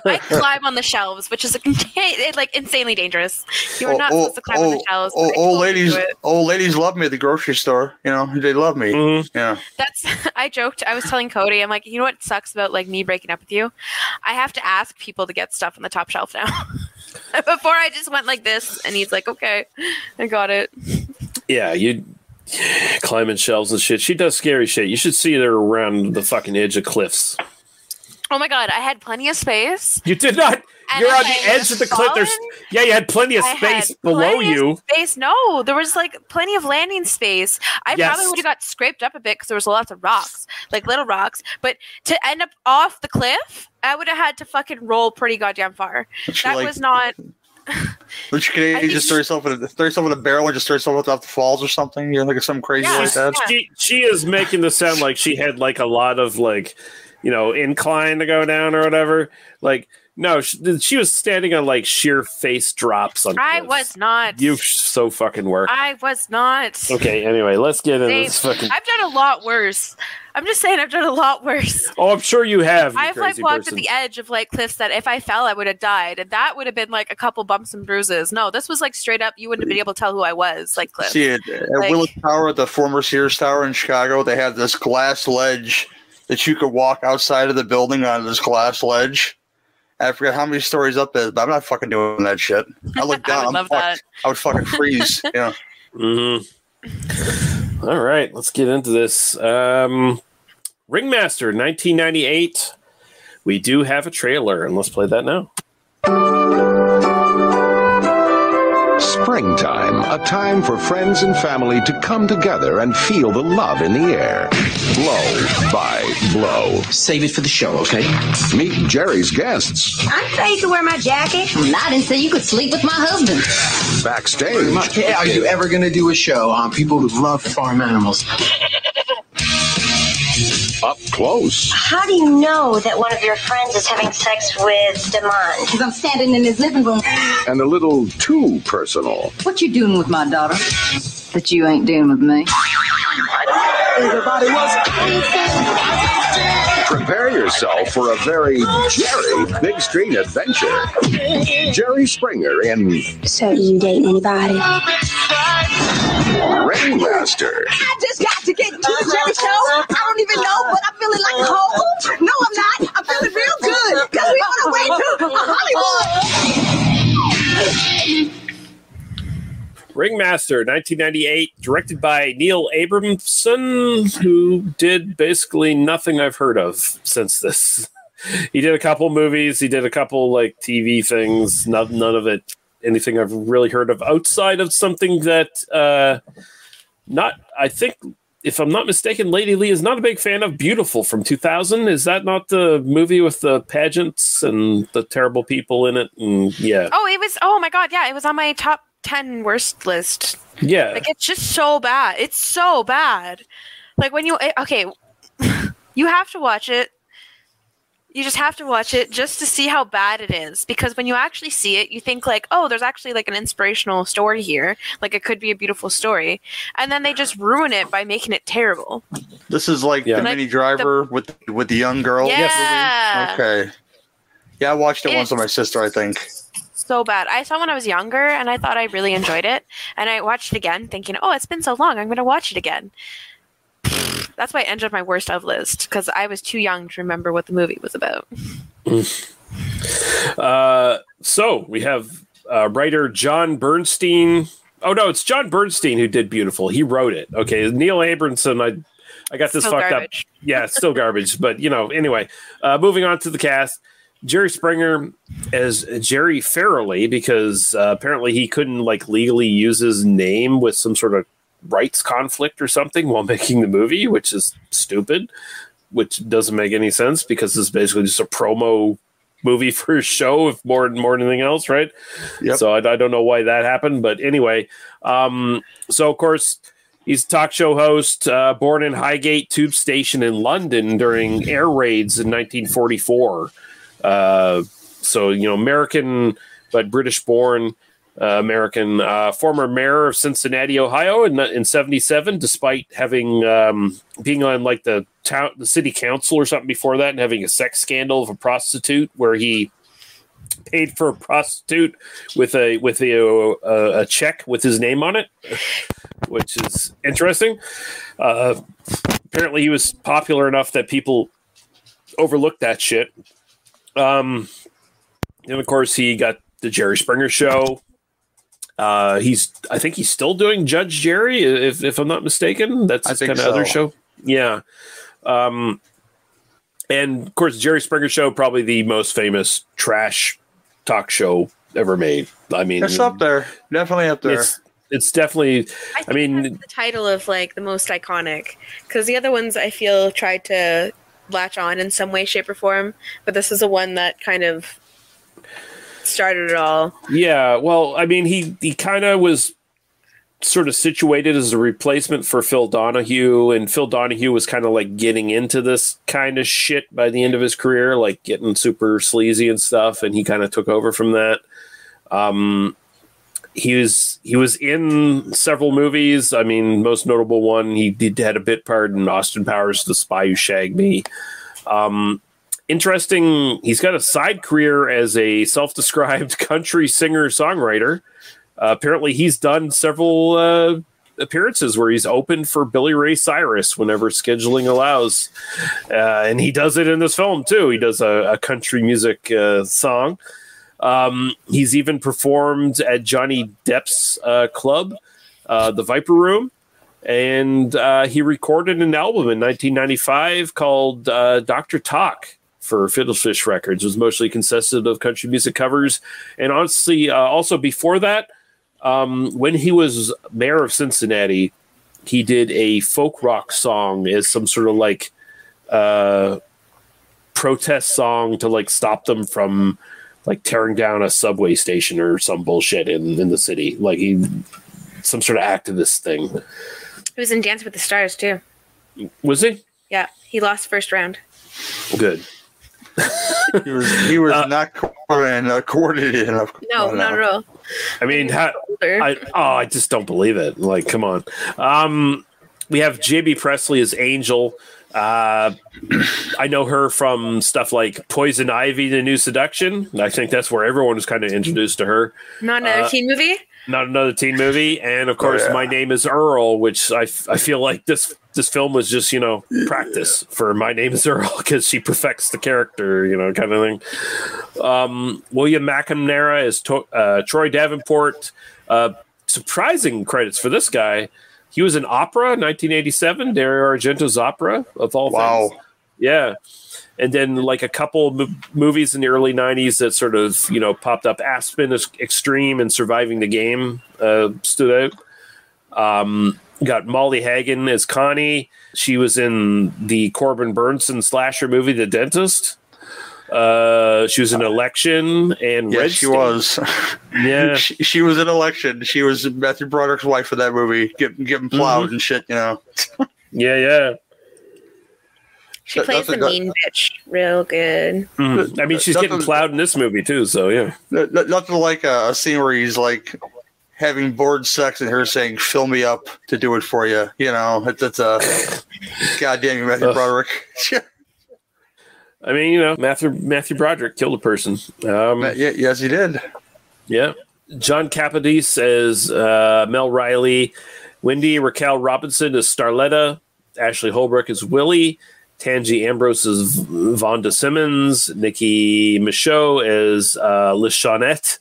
I climb on the shelves, which is a, [laughs] like insanely dangerous. You are not supposed to climb on the shelves. but old, I old totally ladies, old ladies love me at the grocery store. You know, they love me. Mm-hmm. Yeah. That's [laughs] I joked. I was telling Cody, I'm like, you know what sucks about like me breaking up with you? I have to ask people to get stuff on the top shelf now. Before I just went like this, and he's like, okay, I got it. Yeah, you climbing shelves and shit. She does scary shit. You should see her around the fucking edge of cliffs. Oh my god, I had plenty of space. You did not. And You're I on the edge of the cliff. There's yeah, you had plenty of I space had below of you. Space? No, there was like plenty of landing space. I Yes. probably would have got scraped up a bit because there was lots of rocks, like little rocks. But to end up off the cliff, I would have had to fucking roll pretty goddamn far. That like- was not. But you can [laughs] I you just throw yourself in a, throw yourself in a barrel and just throw yourself off the falls or something. You know, like something crazy like that. She, she is making this sound like she had like a lot of like, you know, incline to go down or whatever. Like, no, she, she was standing on like sheer face drops on. I cliffs. was not. You so fucking work. I was not. Okay, anyway, let's get into this fucking. I've done a lot worse. I'm just saying, I've done a lot worse. Oh, I'm sure you have. You I've like walked person. at the edge of like cliffs that if I fell, I would have died, and that would have been like a couple bumps and bruises. No, this was like straight up. You wouldn't have been able to tell who I was. Like cliff. See it at Like- Willis Tower, the former Sears Tower in Chicago. They had this glass ledge that you could walk outside of the building on this glass ledge. I forget how many stories up it is, but I'm not fucking doing that shit. I look [laughs] I down. would I'm love fucked. that. I would fucking freeze. [laughs] Yeah. Mm-hmm. All right, let's get into this. Um, Ringmaster, 1998. We do have a trailer, and let's play that now. Springtime, a time for friends and family to come together and feel the love in the air. Blow by blow. Save it for the show, okay? Meet Jerry's guests. I'm afraid to wear my jacket. I'm Not until you could sleep with my husband. Backstage. Hey, are you ever going to do a show on people who love farm animals? [laughs] Up close. How do you know that one of your friends is having sex with Damon? Because I'm standing in his living room. And a little too personal. What you doing with my daughter that you ain't doing with me? Everybody was Prepare yourself for a very Jerry big screen adventure. Jerry Springer in So you date anybody? Ringmaster. I just got to get to the Jerry Show. I don't even know, but I'm feeling like home. No, I'm not. I'm feeling real good because we're on our way to Hollywood. Ringmaster, 1998, directed by Neil Abramson, who did basically nothing I've heard of since this. [laughs] he did a couple movies, he did a couple like TV things, none, none of it anything I've really heard of outside of something that uh not I think if I'm not mistaken, Lady Lee is not a big fan of Beautiful from 2000. Is that not the movie with the pageants and the terrible people in it? And yeah, Oh, it was. Oh my god, yeah, it was on my top ten worst list. yeah. Like it's just so bad. It's so bad. Like when you eh, okay, [laughs] you have to watch it. You just have to watch it just to see how bad it is. Because when you actually see it, you think like, oh, there's actually like an inspirational story here. Like it could be a beautiful story, and then they just ruin it by making it terrible. This is like the Like Minnie Driver with with the young girl. Yeah. Okay. Yeah, I watched it once with my sister. I think. So bad. I saw when I was younger and I thought I really enjoyed it. And I watched it again thinking, oh, it's been so long. I'm going to watch it again. [sighs] That's why it ended up my worst of list because I was too young to remember what the movie was about. [laughs] Uh, so we have uh, writer Jon Bernstein. Oh no, it's Jon Bernstein who did Beautiful. He wrote it. Okay, Neil Abramson. I I got this Still fucked garbage. up. Yeah, still garbage. But you know, anyway. Uh, moving on to the cast. Jerry Springer as Jerry Farrelly because uh, apparently he couldn't like legally use his name with some sort of rights conflict or something while [laughs] making the movie, which is stupid. which doesn't make any sense because it's basically just a promo movie [laughs] for his show, if more and more than anything else, right? So I, I don't know why that happened, but anyway, um, so of course he's a talk show host, uh, born in Highgate Tube Station in London during air raids in 1944. Uh, so you know, American but British born. Uh, American uh, former mayor of Cincinnati, Ohio, in in '77, despite having um, being on like the town, the city council or something before that, and having a sex scandal of a prostitute where he paid for a prostitute with a with a, a, a check with his name on it, which is interesting. Uh, apparently, he was popular enough that people overlooked that shit. Um, and of course, he got the Jerry Springer show. Uh, he's, I think he's still doing Judge Jerry, if, if I'm not mistaken. That's I his kind of other show. Yeah. Um, and of course, Jerry Springer show, probably the most famous trash talk show ever made. I mean, It's up there. Definitely up there. It's, it's definitely, I, mean, the title of like the most iconic because the other ones I feel tried to latch on in some way, shape, or form, but this is the one that kind of started it all. Yeah, well, I mean, he he kind of was sort of situated as a replacement for Phil Donahue, and Phil Donahue was kind of like getting into this kind of shit by the end of his career, like getting super sleazy and stuff, and he kind of took over from that. Um, he was he was in several movies. I mean, most notable one he did had a bit part in Austin Powers' The Spy Who Shagged Me. Um, interesting. He's got a side career as a self-described [laughs] country singer songwriter. Uh, apparently, he's done several uh, appearances where he's opened for Billy Ray Cyrus whenever scheduling allows, uh, and he does it in this film too. He does a, a country music uh, song. Um, he's even performed at Johnny Depp's uh, club, uh, the Viper Room, and uh, he recorded an album in 1995 called uh, Doctor Talk for Fiddlefish Records. It was mostly consisted of country music covers, and honestly, uh, also before that, um, when he was mayor of Cincinnati, he did a folk rock song as some sort of like uh, protest song to like stop them from like tearing down a subway station or some bullshit in, in the city. Like he, some sort of activist thing. He was in Dance with the Stars too. Was he? Yeah, he lost first round. Good. [laughs] he was he was not coordinated, uh, coordinated enough. No, not at all. I mean, how, I, oh, I just don't believe it. Like, come on. Um, we have Jaime Pressly as Angel. Uh, [clears throat] I know her from stuff like Poison Ivy, The New Seduction. I think that's where everyone was kind of introduced to her. Not another Uh, teen movie. Not another teen movie, and of course, yeah. my name is Earl, which I, I feel like this this film was just you know practice for my name is Earl because she perfects the character, you know, kind of thing. Um, William McNamara is to- uh, Troy Davenport. Uh, surprising credits for this guy. He was in Opera, 1987, Dario Argento's Opera of all things. Wow. things. Yeah. And then like a couple mo- movies in the early 90s that sort of, you know, popped up. Aspen is Extreme and Surviving the Game uh, stood out. Um, got Molly Hagan as Connie. She was in the Corbin Bernsen slasher movie, The Dentist. Uh, she was in Election and Yes, Red she State. was. Yeah. she, [laughs] she was in election. She was Matthew Broderick's wife for that movie, getting getting plowed Mhm. and shit. You know. Yeah, yeah. She That- plays the that's a- mean bitch real good. Mhm. I mean, she's Nothing- getting plowed in this movie too, so yeah. N- n- Nothing like a, a scene where he's like having bored sex and her saying, "Fill me up to do it for you." You know, it's, it's a [laughs] goddamn you, Matthew Broderick. [laughs] I mean, you know, Matthew Matthew Broderick killed a person. Um, yeah, yes, he did. Yeah. John Capodice as uh, Mel Riley, Wendy Raquel Robinson as Starletta, Ashley Holbrook as Willie, Tangie Ambrose as V- Vonda Simmons, Nicki Micheaux as uh, Lishonette,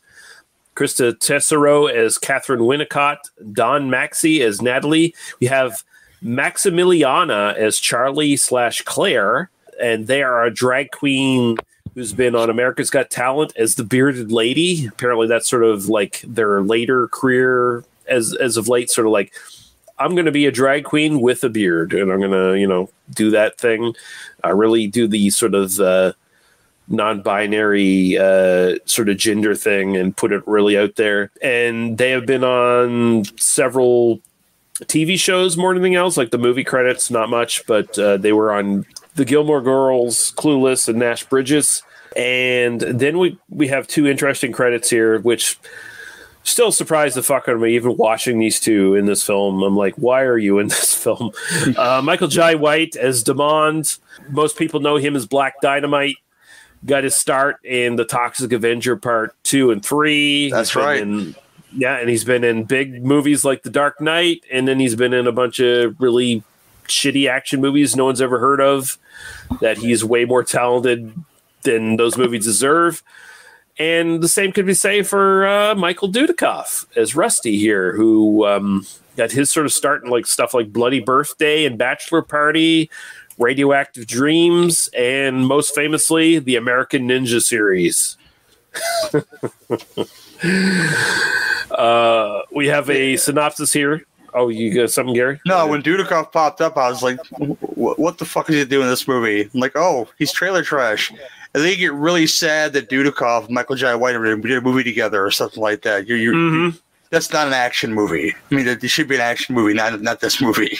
Krista Tesreau as Catherine Winnicott, Dawn Maxey as Natalie. We have Maximiliana as Charlie slash Claire, and they are a drag queen who's been on America's Got Talent as the bearded lady. Apparently, that's sort of like their later career as as of late, sort of like I'm going to be a drag queen with a beard, and I'm going to, you know, do that thing. I really do the sort of uh, non-binary uh, sort of gender thing and put it really out there. And they have been on several TV shows more than anything else, like the movie credits, not much, but uh, they were on The Gilmore Girls, Clueless, and Nash Bridges. And then we we have two interesting credits here, which still surprised the fuck out of me. Even watching these two in this film, I'm like, why are you in [laughs] this film? uh, Michael Jai White as Demond. Most people know him as Black Dynamite. Got his start in the Toxic Avenger Part Two and Three. That's right. in- yeah, and he's been in big movies like The Dark Knight, and then he's been in a bunch of really shitty action movies no one's ever heard of. That he's way more talented than those movies deserve. And the same could be said for uh, Michael Dudikoff as Rusty here, who um, got his sort of start in like stuff like Bloody Birthday and Bachelor Party, Radioactive Dreams, and most famously the American Ninja series. [laughs] uh, we have a synopsis here. Oh, you got something, Gary? No, when Dudikoff popped up, I was like, "What the fuck is he doing in this movie?" I'm like, "Oh, he's trailer trash." And then you get really sad that Dudikoff, Michael Jai White, did a movie together or something like that. You're, you're, Mm-hmm. that's not an action movie. I mean, it should be an action movie, not not this movie.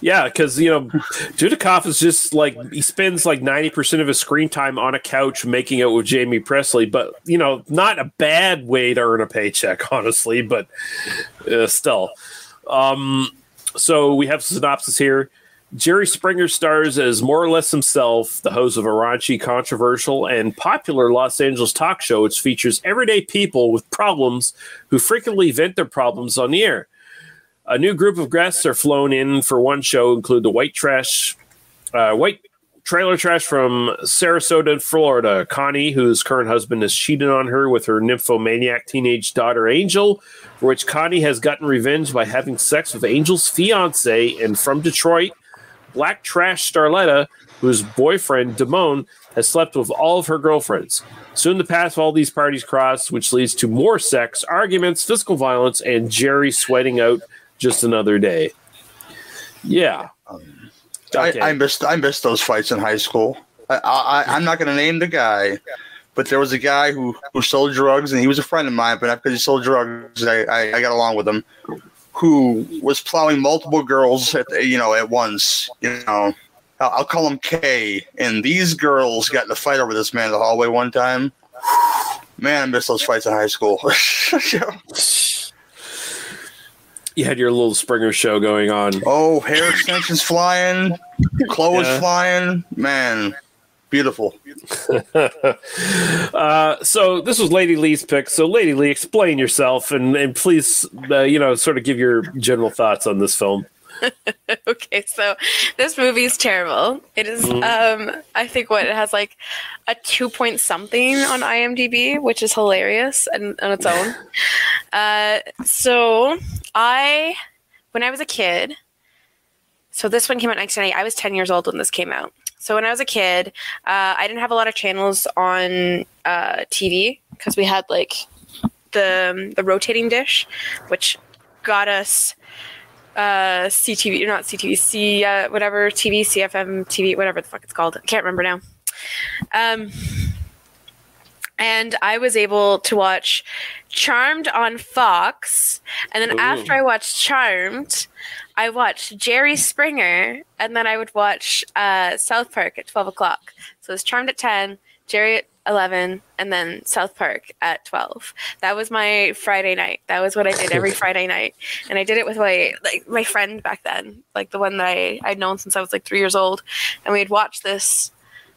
Yeah, because you know, Dudikoff is just like he spends like ninety percent of his screen time on a couch making out with Jaime Pressly, but you know, not a bad way to earn a paycheck, [laughs] honestly. But uh, still, um, so we have synopsis here. Jerry Springer stars as more or less himself, the host of a raunchy, controversial, and popular Los Angeles talk show, which features everyday people with problems who frequently vent their problems on the air. A new group of guests are flown in for one show, include the white trash, uh, white trailer trash from Sarasota, Florida. Connie, whose current husband has cheated on her with her nymphomaniac teenage daughter Angel, for which Connie has gotten revenge by having sex with Angel's fiance. And from Detroit, Black Trash Starletta, whose boyfriend Damone has slept with all of her girlfriends. Soon the paths of all these parties cross, which leads to more sex, arguments, physical violence, and Jerry sweating out just another day. Yeah. Um, Okay. I, I missed I missed those fights in high school. I, I, I'm not going to name the guy, but there was a guy who, who sold drugs, and he was a friend of mine. But not because he sold drugs, I, I, I got along with him. Who was plowing multiple girls at the- you know at once? You know, I'll, I'll call him K. And these girls got in a fight over this man in the hallway one time. Man, I missed those fights in high school. [laughs] [laughs] You had your little Springer show going on. Oh, hair extensions flying, clothes Yeah. flying. Man, beautiful. [laughs] uh, so this was Lady Lee's pick. So Lady Lee, explain yourself and, and please, uh, you know, sort of give your general thoughts on this film. [laughs] okay, so this movie is terrible. It is, Mhm. um, I think what it has like a two point something on IMDb, which is hilarious and on its own. [laughs] Uh, so I, when I was a kid, so this one came out in 1990. I was 10 years old when this came out. So when I was a kid, uh, I didn't have a lot of channels on uh, TV because we had like the the rotating dish, which got us uh, CTV, not CTV, C, uh, whatever TV, CFM TV, whatever the fuck it's called. I can't remember now. Um, and I was able to watch Charmed on Fox. And then Ooh. after I watched Charmed, I watched Jerry Springer. And then I would watch uh, South Park at 12 o'clock. So it was Charmed at 10, Jerry at 11, and then South Park at 12. That was my Friday night. That was what I did every [laughs] Friday night. And I did it with my like my friend back then, like the one that I, I'd known since I was like three years old. And we'd watch this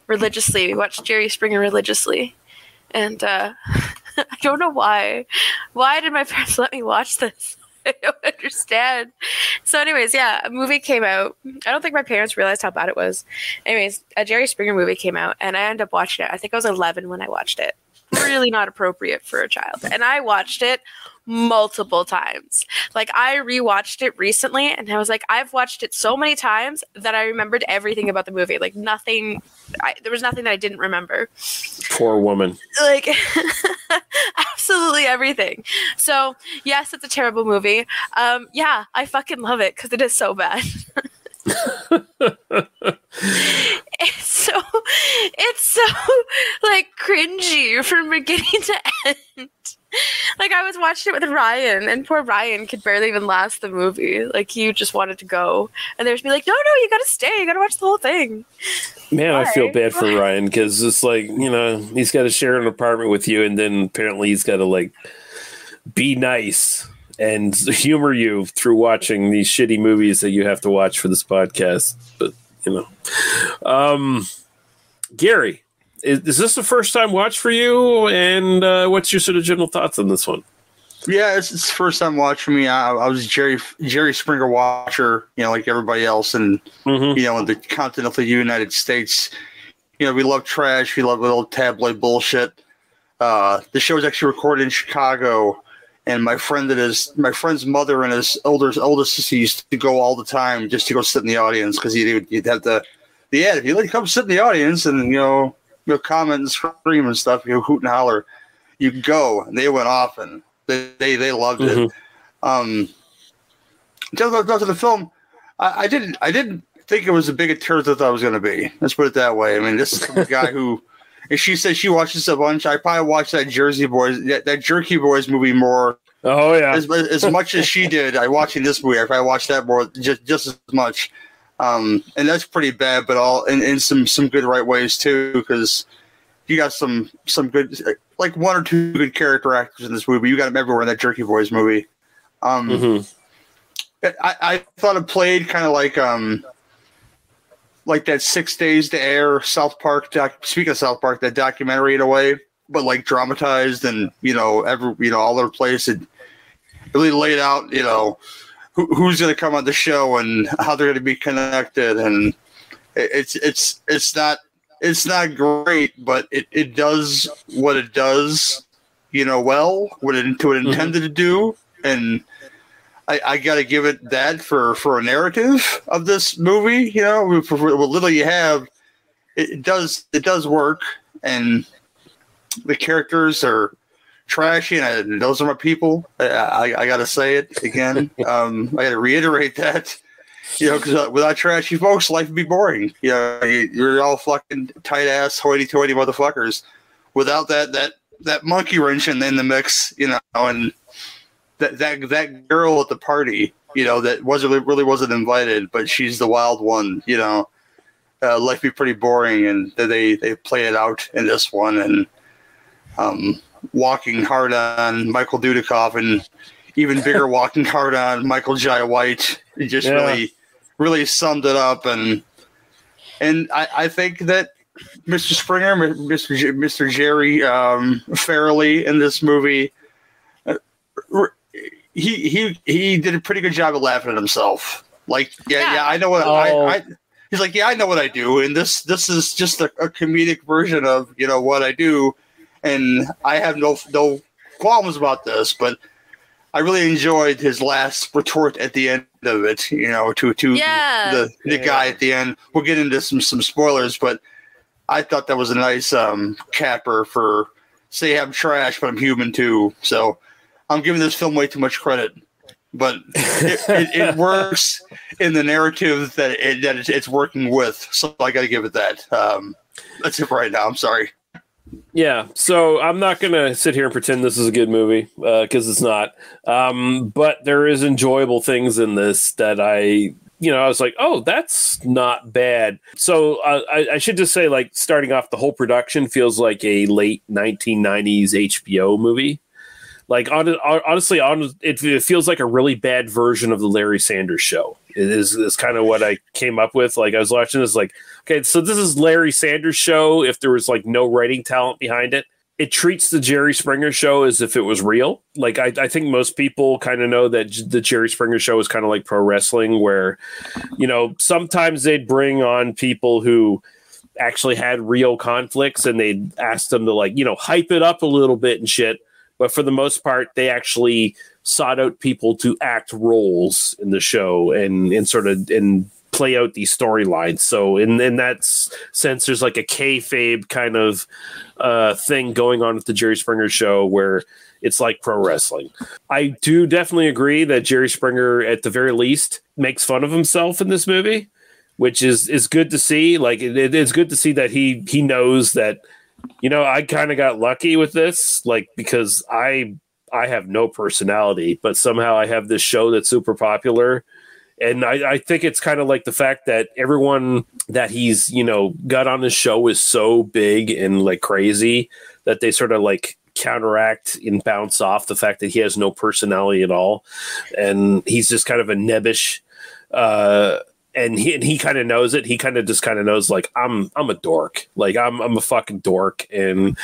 religiously. We watched Jerry Springer religiously. And uh, [laughs] I don't know why. Why did my [laughs] parents let me watch this? [laughs] I don't understand. So, anyways, yeah, a movie came out. I don't think my parents realized how bad it was. Anyways, a Jerry Springer movie came out, and I ended up watching it. I think I was 11 when I watched it. Really not appropriate for a child. And I watched it multiple times. Like I rewatched it recently and I was like I've watched it so many times that I remembered everything about the movie. Like nothing I, there was nothing that I didn't remember. Poor woman. Like [laughs] absolutely everything. So, yes, it's a terrible movie. Um yeah, I fucking love it cuz it is so bad. [laughs] it's so it's so like cringy from beginning to end. Like I was watching it with Ryan, and poor Ryan could barely even last the movie. Like he just wanted to go, and there's me like, no, no, you gotta stay. You gotta watch the whole thing. Man, I feel bad for Ryan because it's like you know he's got to share an apartment with you, and then apparently he's got to like be nice and humor you through watching these shitty movies that you have to watch for this podcast. But you know, um, Gary, is, is this the first time watch for you? And uh, what's your sort of general thoughts on this one? Yeah, it's, it's the first time watch for me. I, I was Jerry Jerry Springer watcher, you know, like everybody else, and you know, in the continental United States, you know, we love trash, we love little tabloid bullshit. Uh, the show was actually recorded in Chicago, and my friend that is my friend's mother and his older oldest sister used to go all the time just to go sit in the audience because you'd, you'd have to, yeah, if you let come sit in the audience and you know, you know, comment and scream and stuff, you know, hoot and holler, you go. And they went off and they they, they loved it. Mhm. Um, just about to the film, I, I didn't I didn't think it was as big a turd as I thought it was going to be. Let's put it that way. I mean, this is the guy [laughs] who, if she said she watches a bunch, I probably watched that Jersey Boys, that, that Jerky Boys movie more. Oh yeah, as, as much as she did. I watching this movie, I probably watched that more just just as much. Um, and that's pretty bad, but all in, in some some good right ways too, because you got some some good like one or two good character actors in this movie. You got them everywhere in that Jerky Boys movie. Um, Mm-hmm. I, I thought it played kind of like um like that Six Days to Air South Park doc. Speaking of South Park, that documentary in a way, but like dramatized and you know every you know all over the place. It really laid out you know who, who's going to come on the show and how they're going to be connected, and it's it's it's not it's not great, but it, it does what it does, you know, well, what it, what it mm-hmm. intended to do, and I, I got to give it that for for a narrative of this movie. You know, for, for what little you have, it, it does it does work, and the characters are trashy, and I, those are my people. I, I, I got to say it again. [laughs] um, I got to reiterate that. You know, because without trashy folks, life would be boring. You know, you- you're all fucking tight ass, hoity-toity motherfuckers. Without that, that that monkey wrench in, in the mix, you know, and that that that girl at the party, you know, that wasn't really wasn't invited, but she's the wild one, you know. Uh, life be pretty boring, and they they play it out in this one, and um, walking hard on Michael Dudikoff, and even [laughs] bigger walking hard on Michael Jai White. It just Yeah. really really summed it up, and and I, I think that Mr. Springer, Mr. J- Mr. Jerry um, Farrelly in this movie uh, he he he did a pretty good job of laughing at himself. Like, yeah, yeah, I know what Oh. I, I. He's like, yeah, I know what I do, and this this is just a, a comedic version of you know what I do, and I have no no qualms about this, but I really enjoyed his last retort at the end of it. You know, to to Yeah. the the guy at the end. We'll get into some some spoilers, but I thought that was a nice um capper for say I'm trash, but I'm human too. So I'm giving this film way too much credit, but it, it, it [laughs] works in the narrative that it, that it's, it's working with. So I got to give it that. Um, that's it for right now. I'm sorry. Yeah, so I'm not gonna sit here and pretend this is a good movie because it's not. Um, but there is enjoyable things in this that I, you know, I was like, oh, that's not bad. So uh, I, I should just say, like, starting off, the whole production feels like a late 1990s HBO movie. Like, on, honestly, on it, it feels like a really bad version of the Larry Sanders Show. Is is kind of what I came up with. Like, I was watching this, like, okay, so this is Larry Sanders Show. If there was like no writing talent behind it, it treats the Jerry Springer Show as if it was real. Like, I, I think most people kind of know that j- the Jerry Springer Show is kind of like pro wrestling, where you know sometimes they'd bring on people who actually had real conflicts and they'd ask them to like you know hype it up a little bit and shit but for the most part they actually sought out people to act roles in the show and and sort of and play out these storylines so in in that sense there's like a kayfabe kind of uh thing going on with the jerry springer show where it's like pro wrestling i do definitely agree that jerry springer at the very least makes fun of himself in this movie which is is good to see. Like it, it is good to see that he he knows that you know I kind of got lucky with this, like because I I have no personality, but somehow I have this show that's super popular. And I, I think it's kind of like the fact that everyone that he's, you know, got on his show is so big and like crazy that they sort of like counteract and bounce off the fact that he has no personality at all. And he's just kind of a nebbish uh and he and he kind of knows it. He kind of just kind of knows like I'm I'm a dork. Like I'm I'm a fucking dork. And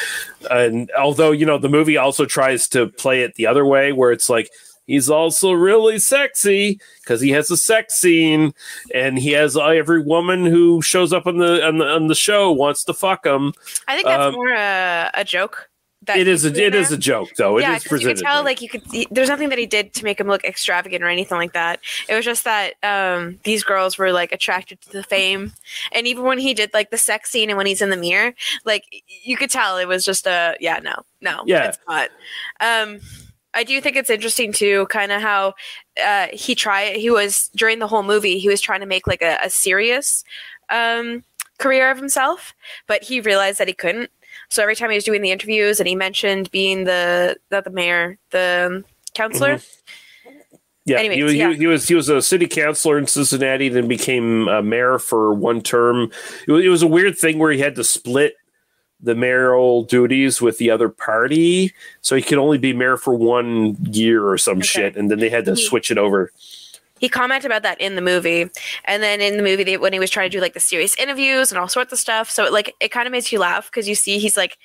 and although you know the movie also tries to play it the other way, where it's like he's also really sexy because he has a sex scene and he has uh, every woman who shows up on the on the on the show wants to fuck him. I think that's Um, more a, a joke. That It is a it is a joke though. yeah, it is 'cause you could presented. tell like you could. he- there's nothing that he did to make him look extravagant or anything like that. It was just that um, these girls were like attracted to the fame, and even when he did like the sex scene and when he's in the mirror, like you could tell it was just a yeah no no Yeah. it's not. Um, I do think it's interesting too, kind of how uh, he tried. He was during the whole movie, he was trying to make like a, a serious um, career of himself, but he realized that he couldn't. So every time he was doing the interviews, and he mentioned being the not the mayor, the counselor. Mm-hmm. Yeah, Anyways, he, was- he, yeah. he was he was a city councilor in Cincinnati, then became a mayor for one term. It was, it was a weird thing where he had to split the mayoral duties with the other party, so he could only be mayor for one year or some shit, and then they had to He- switch it over. He commented about that in the movie, and then in the movie they, when he was trying to do like the serious interviews and all sorts of stuff. So it, like it kind of makes you laugh because you see he's like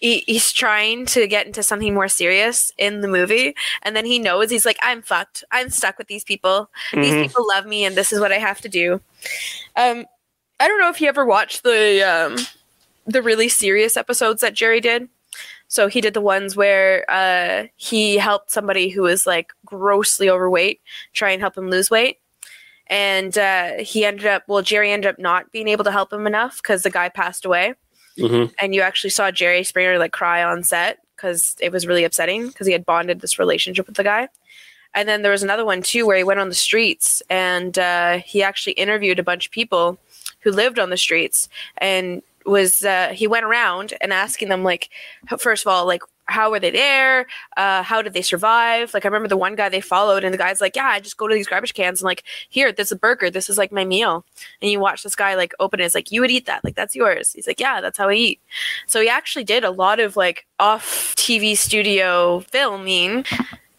he, he's trying to get into something more serious in the movie, and then he knows he's like I'm fucked. I'm stuck with these people. These Mhm. people love me, and this is what I have to do. Um, I don't know if you ever watched the um the really serious episodes that Jerry did. So he did the ones where uh, he helped somebody who was like grossly overweight try and help him lose weight. And uh, he ended up, well, Jerry ended up not being able to help him enough because the guy passed away. Mm-hmm. And you actually saw Jerry Springer like cry on set because it was really upsetting because he had bonded this relationship with the guy. And then there was another one too where he went on the streets and uh, he actually interviewed a bunch of people who lived on the streets and was uh, he went around and asking them like first of all like how were they there? Uh, how did they survive? Like i remember the one guy they followed and the guy's like yeah i just go to these garbage cans and like here this is a burger. This is like my meal. And you watch this guy like open it it's like you would eat that. Like that's yours. He's like yeah that's how i eat. So he actually did a lot of like off tv studio filming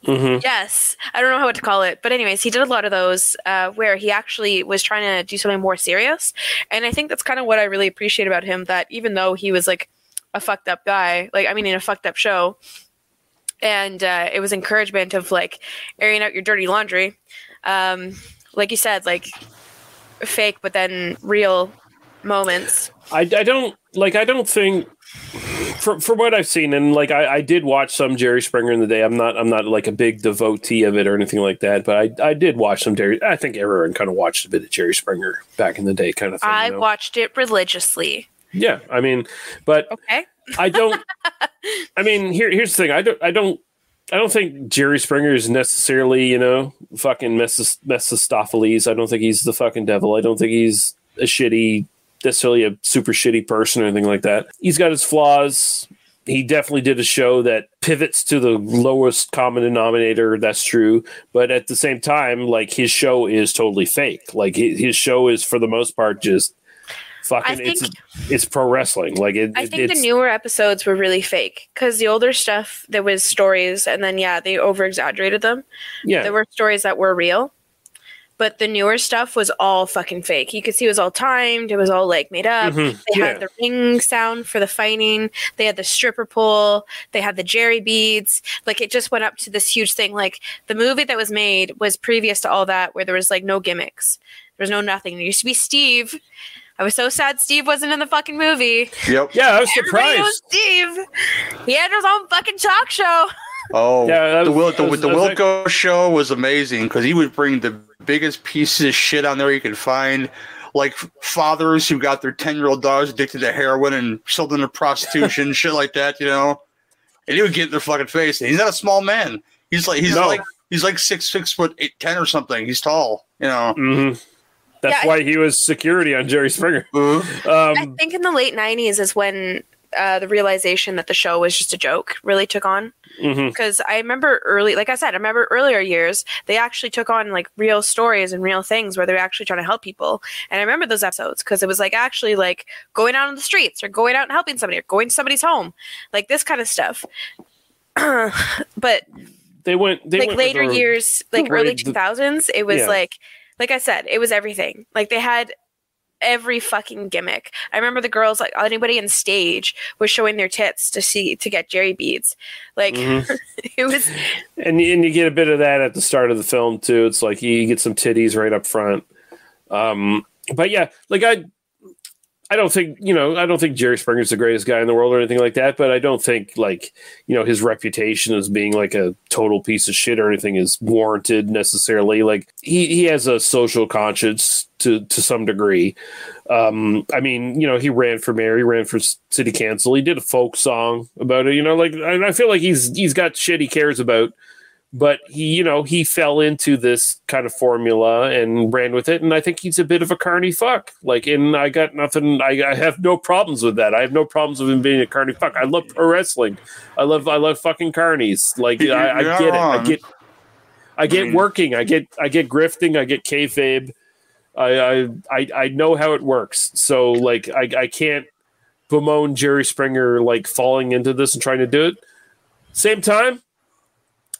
Mm-hmm. Yes, I don't know how to call it, but anyways, he did a lot of those uh, where he actually was trying to do something more serious, and I think that's kind of what I really appreciate about him. That even though he was like a fucked up guy, like I mean, in a fucked up show, and uh, it was encouragement of like airing out your dirty laundry, um, like you said, like fake but then real moments. I, I don't like I don't think from from what I've seen and like I, I did watch some Jerry Springer in the day. I'm not I'm not like a big devotee of it or anything like that, but I I did watch some Jerry. I think everyone kind of watched a bit of Jerry Springer back in the day, kind of thing. I you know? watched it religiously. Yeah, I mean, but Okay. I don't. [laughs] I mean, here here's the thing. I don't. I don't. I don't think Jerry Springer is necessarily, you know, fucking Mephis- Mephistopheles. I don't think he's the fucking devil. I don't think he's a shitty, necessarily a super shitty person or anything like that. He's got his flaws. He definitely did a show that pivots to the lowest common denominator. That's true. But at the same time, like his show is totally fake. Like his, show is for the most part just fucking. it's think- it's pro wrestling. Like it, I think it's, the newer episodes were really fake because the older stuff there was stories and then yeah they over exaggerated them. Yeah. there were stories that were real, but the newer stuff was all fucking fake. You could see it was all timed. It was all like made up. Mhm. They Yeah. had the ring sound for the fighting. They had the stripper pole. They had the Jerry beads. Like it just went up to this huge thing. Like the movie that was made was previous to all that, where there was like no gimmicks. There was no nothing. There used to be Steve I was so sad Steve wasn't in the fucking movie. Yep. Yeah, I was Everybody knows Steve. He had his own fucking talk show. Oh, Yeah, that the was- the, was- the that was Wilkos show was amazing because he would bring the biggest pieces of shit on there you can find, like fathers who got their ten year old daughters addicted to heroin and sold them to prostitution, shit like that, you know. And he would get in their fucking face. And he's not a small man. He's like he's No. like he's like six six foot eight ten or something. He's tall, you know. hmm That's Yeah. why he was security on Jerry Springer. I Um, think in the late '90s is when uh, the realization that the show was just a joke really took on. Because I remember early, like I said, I remember earlier years they actually took on like real stories and real things where they're actually trying to help people. And I remember those episodes because it was like actually like going out on the streets or going out and helping somebody or going to somebody's home, like this kind of stuff. [clears throat] but They went. They like went later years, like early the- two thousands, it was Yeah. like, like I said, it was everything. Like they had every fucking gimmick. I remember the girls, like anybody in stage, was showing their tits to see to get Jerry beads. Like Mhm. [laughs] it was, and and you get a bit of that at the start of the film too. It's like you get some titties right up front. Um, but yeah, like I, I don't think you know I don't think Jerry Springer's the greatest guy in the world or anything like that. But I don't think like you know his reputation as being like a total piece of shit or anything is warranted necessarily. Like he he has a social conscience to to some degree. Um, I mean, you know, he ran for mayor, he ran for city council, he did a folk song about it. You know, like I feel like he's he's got shit he cares about but he you know he fell into this kind of formula and ran with it. And i think he's a bit of a carny fuck. Like and i got nothing I, I have no problems with that. I have no problems with him being a carny fuck. I love pro wrestling. I love i love fucking carnies. Like You're- I, I you're get it. I get i get mean- working. I get i get grifting. I get kayfabe. I, I i i know how it works. So like i i can't bemoan jerry springer like falling into this and trying to do it. Same time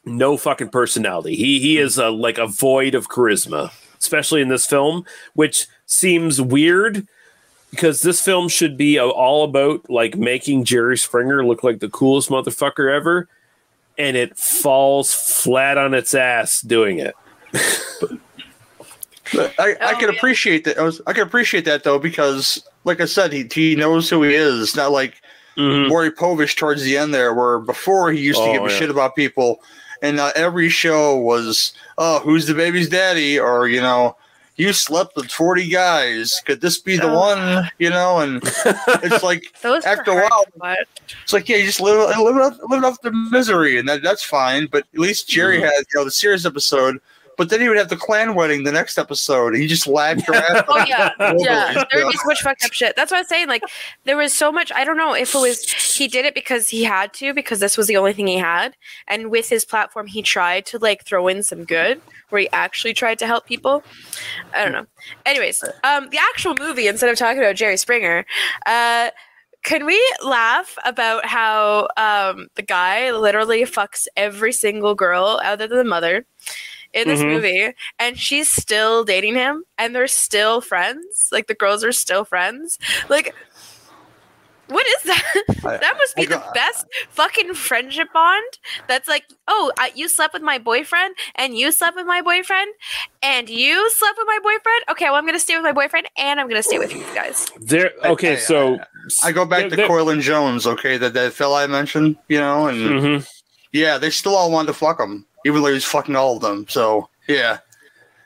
no fucking personality. He he hmm. is a like a void of charisma, especially in this film, which seems weird because this film should be all about like making Jerry Springer look like the coolest motherfucker ever, and it falls flat on its ass doing it. [laughs] But I, I oh, can appreciate that. I, was, I can appreciate that though because, like I said, he he knows who he is. Not like mm-hmm. Maury Povich towards the end there, where before he used to Oh, give a yeah. shit about people, and uh, every show was, "Oh, who's the baby's daddy?" or you know, "You slept with forty guys. Could this be the one?" You know, and it's like [laughs] after a while, it's like yeah, you just live live off, live off the misery, and that that's fine. But at least Jerry Mm-hmm. had you know the serious episode. But then he would have the Klan wedding the next episode. He just lagged [laughs] your ass. Oh yeah, yeah. There would be so much fucked up [laughs] shit. That's what I was saying. Like there was so much. I don't know if it was he did it because he had to because this was the only thing he had, and with his platform he tried to like throw in some good where he actually tried to help people. I don't know. Anyways, um, the actual movie instead of talking about Jerry Springer, uh. Can we laugh about how um, the guy literally fucks every single girl other than the mother in this Mhm. movie, and she's still dating him, and they're still friends? Like the girls are still friends. Like, what is that? I- [laughs] that must be I the go- best fucking friendship bond. That's like, oh, I, you slept with my boyfriend, and you slept with my boyfriend, and you slept with my boyfriend. Okay, well, I'm gonna stay with my boyfriend, and I'm gonna stay with you guys. There. Okay, so I go back to there- Coyle and Jones, okay, that that fella I mentioned, you know, and Mhm. yeah, they still all wanted to fuck him, even though he was fucking all of them. So yeah,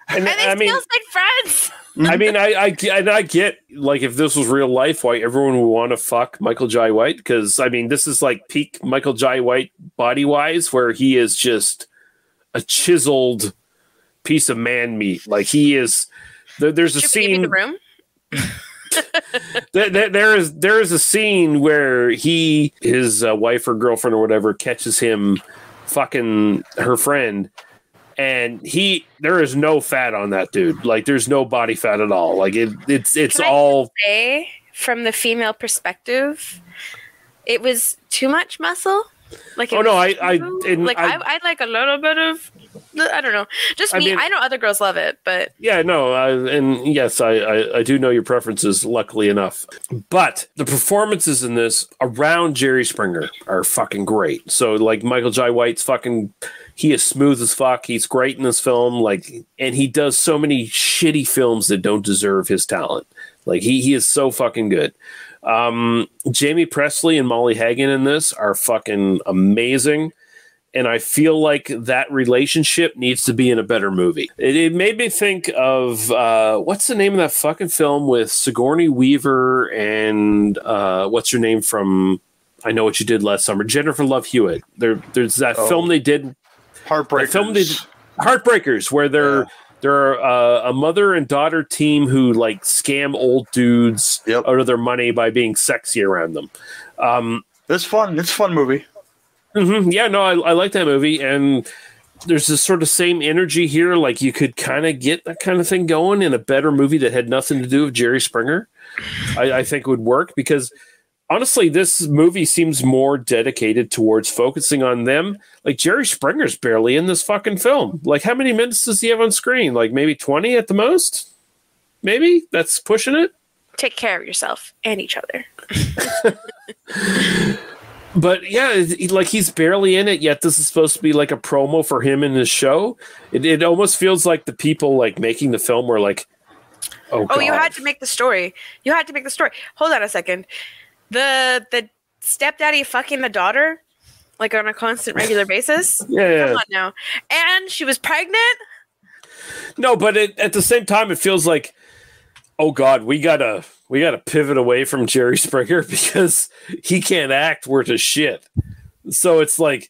and, And they I mean, still stayed friends. I mean, I, I and I get like if this was real life, why everyone would want to fuck Michael Jai White because I mean, this is like peak Michael Jai White body wise, where he is just a chiseled piece of man meat. Like he is. There, there's a Should we give you scene. the room? [laughs] there, there- there is there is a scene where he his uh, wife or girlfriend or whatever catches him fucking her friend and he there is no fat on that dude like there's no body fat at all like it it's it's all say from the female perspective, it was too much muscle. Like Oh, no, I- I- and like I- I, I like a little bit of I don't know. Just I me. mean- I know other girls love it, but yeah no uh, and yes I, I i do know your preferences luckily enough but the performances in this around jerry springer are fucking great so like michael jai white's fucking he is smooth as fuck he's great in this film like and he does so many shitty films that don't deserve his talent Like he he is so fucking good. Um, Jaime Pressly and Molly Hagan in this are fucking amazing. And I feel like that relationship needs to be in a better movie. It, it made me think of uh, what's the name of that fucking film with Sigourney Weaver and uh, what's her name from I Know What You Did Last Summer? Jennifer Love Hewitt. There, there's that Oh. film they did Heartbreakers. the film did Heartbreakers, where they're they're uh, a mother and daughter team who like scam old dudes out of their money by being sexy around them. Um, it's fun. It's a fun movie. mhm, yeah, no, I, I like that movie, and there's this sort of same energy here. Like you could kind of get that kind of thing going in a better movie that had nothing to do with Jerry Springer. I, I think would work because honestly, this movie seems more dedicated towards focusing on them. Like Jerry Springer's barely in this fucking film. Like, how many minutes does he have on screen? Like maybe twenty at the most. Maybe that's pushing it. Take care of yourself and each other. [laughs] But yeah, like he's barely in it yet. This is supposed to be like a promo for him in his show. It, it almost feels like the people like making the film were like, "Oh, Oh, you had to make the story. You had to make the story. Hold on a second. The the stepdaddy fucking the daughter, like on a constant regular basis. [laughs] Yeah, yeah. Come on now. And she was pregnant. No, but it, at the same time, it feels like, oh God, we gotta we gotta pivot away from Jerry [laughs] Springer because he can't act worth a shit. So it's like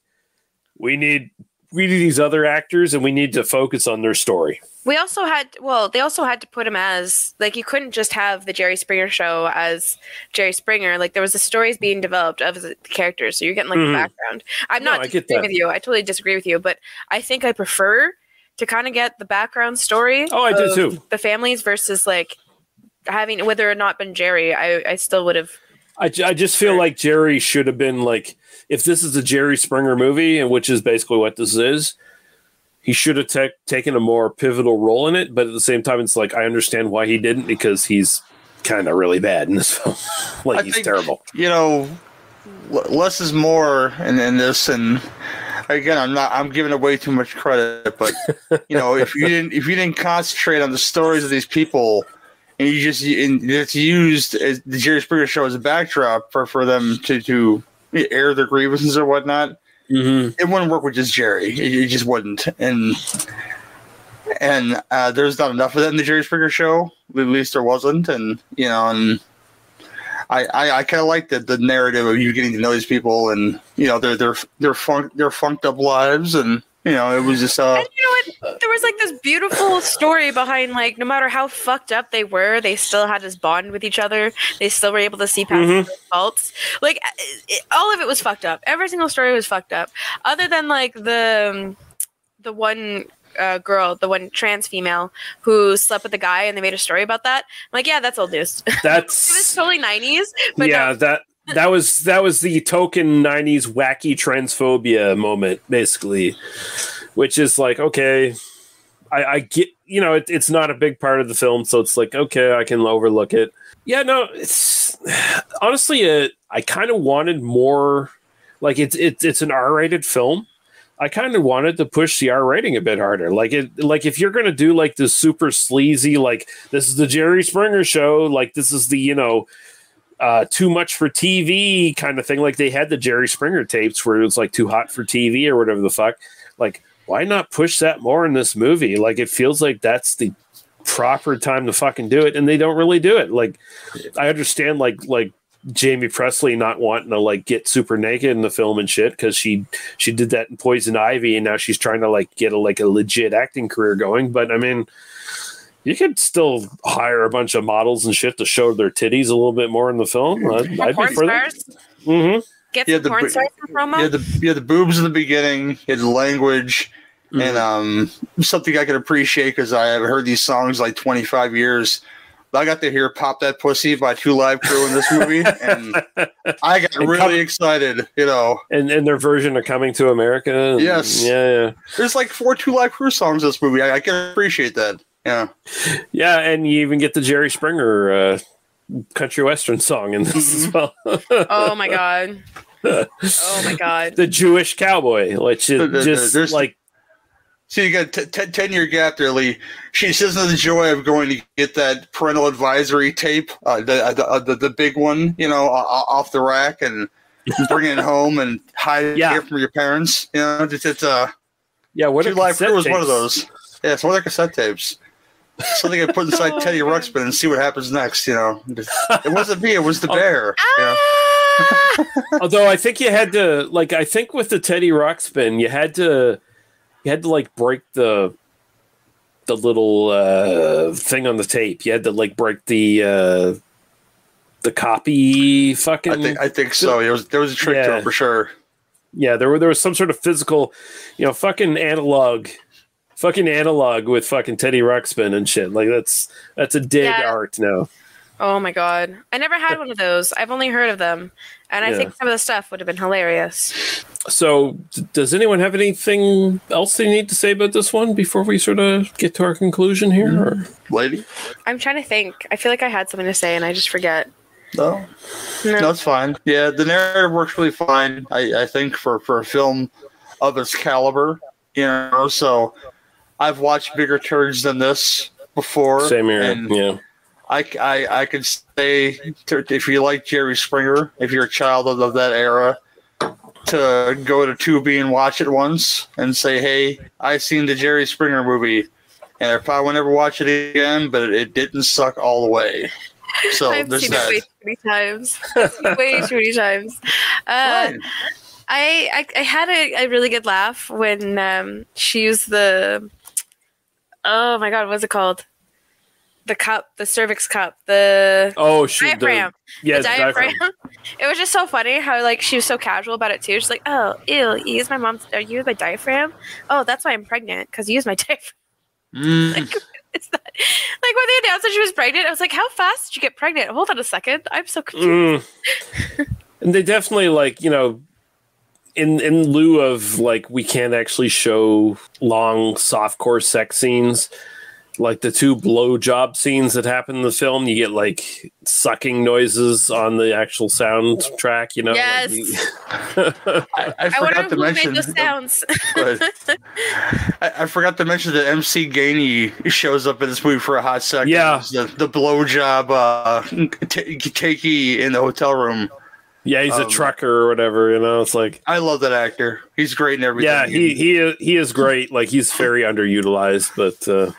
we need we need these other actors and we need to focus on their story. We also had well, they also had to put him as like you couldn't just have the Jerry Springer show as Jerry Springer. Like there was the stories being developed of the characters, so you're getting like Mhm. the background. I'm No, not disagreeing with you. I totally disagree with you, but I think I prefer to kind of get the background story. Oh, I do too. The families versus like having whether or not been Jerry. I I still would have. I, I just feel like Jerry should have been like if this is a Jerry Springer movie, and which is basically what this is. He should have ta- taken a more pivotal role in it, but at the same time, it's like I understand why he didn't because he's kind of really bad in this [laughs] film. like I he's think, terrible. You know, less is more in, in this, and again, I'm not. I'm giving away too much credit, but you know, if you didn't, if you didn't concentrate on the stories of these people, and you just and it's used as the Jerry Springer show as a backdrop for for them to to air their grievances or whatnot, mm-hmm. it wouldn't work with just Jerry. It, it just wouldn't, and. And uh, there's not enough of that in the Jerry Springer show. At least there wasn't, and you know, and I, I, I kind of like the, the narrative of you getting to know these people and you know their their their funk their funked up lives and you know it was just uh And you know what? There was like this beautiful story behind like no matter how fucked up they were, they still had this bond with each other. They still were able to see past Mhm. their faults. Like it, it- all of it was fucked up. Every single story was fucked up. Other than like the um, the one uh, girl, the one trans female who slept with the guy, and they made a story about that. I'm like, yeah, that's old news. [laughs] it That's was totally '90s, but yeah, no, that that was that was the token '90s wacky transphobia moment, basically, which is like okay, I, I get you know it, it's not a big part of the film, so it's like okay, I can overlook it. Yeah, no, it's [sighs] honestly, uh, I kind of wanted more. Like it's it's it's an R-rated film. I kind of wanted to push the R rating a bit harder. Like it, like if you're gonna do like this super sleazy, like this is the Jerry Springer show, like this is the you know uh, too much for TV kind of thing. Like they had the Jerry Springer tapes where it was like too hot for TV or whatever the fuck. Like why not push that more in this movie? Like it feels like that's the proper time to fucking do it, and they don't really do it. Like I understand like like Jaime Pressly not wanting to like get super naked in the film and shit because she she did that in Poison Ivy and now she's trying to like get a like a legit acting career going. But I mean, you could still hire a bunch of models and shit to show their titties a little bit more in the film. I'd, More I'd be porn for that. Mm-hmm. Get Yeah, some the porn br- stars in promo. you had the you the boobs in the beginning, you had language, Mm-hmm. and um something I could appreciate because I have heard these songs like 25 years. I got to hear "Pop That Pussy" by Two Live Crew in this movie, [laughs] and I got And really come- excited. You know, And and their version of Coming to America. and- Yes. Yeah, yeah. there's like four Two Live Crew songs in this movie. I, I can appreciate that. Yeah. Yeah, and you even get the Jerry Springer uh, country western song in this as well. [laughs] oh my god. [laughs] Oh my god. the Jewish cowboy, which is The- the- just there's- like So you got a t- t- ten year gap there, Lee. She says the joy of going to get that parental advisory tape, uh, the, uh, the, uh, the the big one, you know, o- o- off the rack, and bring it home and hiding it from your parents. You know, it's, it's uh, yeah. What True are Life cassette was one of those. Yeah, it's one of their cassette tapes. Something I put inside Teddy Ruxpin and see what happens next. You know, it [laughs] wasn't me; it was the bear. you know? [laughs] Although I think you had to like I think with the Teddy Ruxpin, you had to you had to like break the the little uh thing on the tape. You had to like break the uh the copy fucking I think I think so. There was there was a trick to it for sure. Yeah, there were there was some sort of physical, you know, fucking analog fucking analog with fucking Teddy Ruxpin and shit. Like that's that's a dead Yeah. art now. Oh my god. I never had [laughs] one of those. I've only heard of them. And I Yeah. think some of the stuff would have been hilarious. So, d- does anyone have anything else they need to say about this one before we sort of get to our conclusion here? Mm-hmm. Or? Lady? I'm trying to think. I feel like I had something to say and I just forget. No. No. No, it's fine. Yeah, the narrative works really fine. I, I think for, for a film of its caliber, you know. So I've watched bigger turds than this before. Same here. and yeah. I, I, I could say to, if you like Jerry Springer, if you're a child of, of that era, to go to Tubi and watch it once and say, "Hey, I seen the Jerry Springer movie," and I probably will never watch it again, but it didn't suck all the way. So I've there's seen that. it way too many times. I've seen it way too many times. [laughs] Uh, I, I I had a, a really good laugh when um, she used the oh my god, what's it called? The cup, the cervix cup, the Oh, shoot, the- diaphragm. yeah, the the diaphragm. diaphragm. [laughs] it was just so funny how like she was so casual about it too. She's like, "Oh, ew, you use my mom's, or you use my diaphragm? Oh, that's why I'm pregnant because you use my [laughs] diaphragm." Mm. [laughs] Like when they announced that she was pregnant, I was like, "How fast did you get pregnant?" Hold on a second, I'm so confused. Mm. and they definitely like you know in in lieu of like we can't actually show long softcore sex scenes like the two blowjob scenes that happen in the film you get like sucking noises on the actual soundtrack you know like, Yes. you- [laughs] I, I I wonder forgot to who mention. made those [laughs] sounds. I, I forgot to mention that MC Gainey shows up in this movie for a hot second. Yeah. the, the blowjob uh, t- takey in the hotel room. Yeah he's a Um, trucker or whatever you know it's like I love that actor. He's great in everything. Yeah, he he is, he is great. Like he's very underutilized, but uh,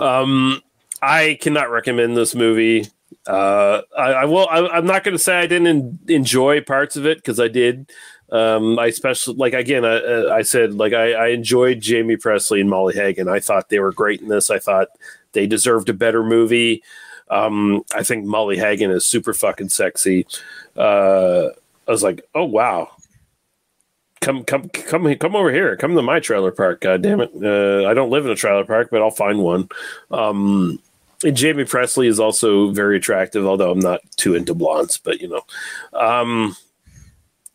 um, I cannot recommend this movie. Uh, I, I will. I, I'm not going to say I didn't en- enjoy parts of it because I did. Um, I especially like again. I, I said like I, I enjoyed Jaime Pressly and Molly Hagan. I thought they were great in this. I thought they deserved a better movie. Um, I think Molly Hagan is super fucking sexy. Uh, I was like, oh wow, come come come come over here. Come to my trailer park god damn it uh, i don't live in a trailer park but i'll find one. Um and jaime pressly is also very attractive although i'm not too into blondes but you know. Um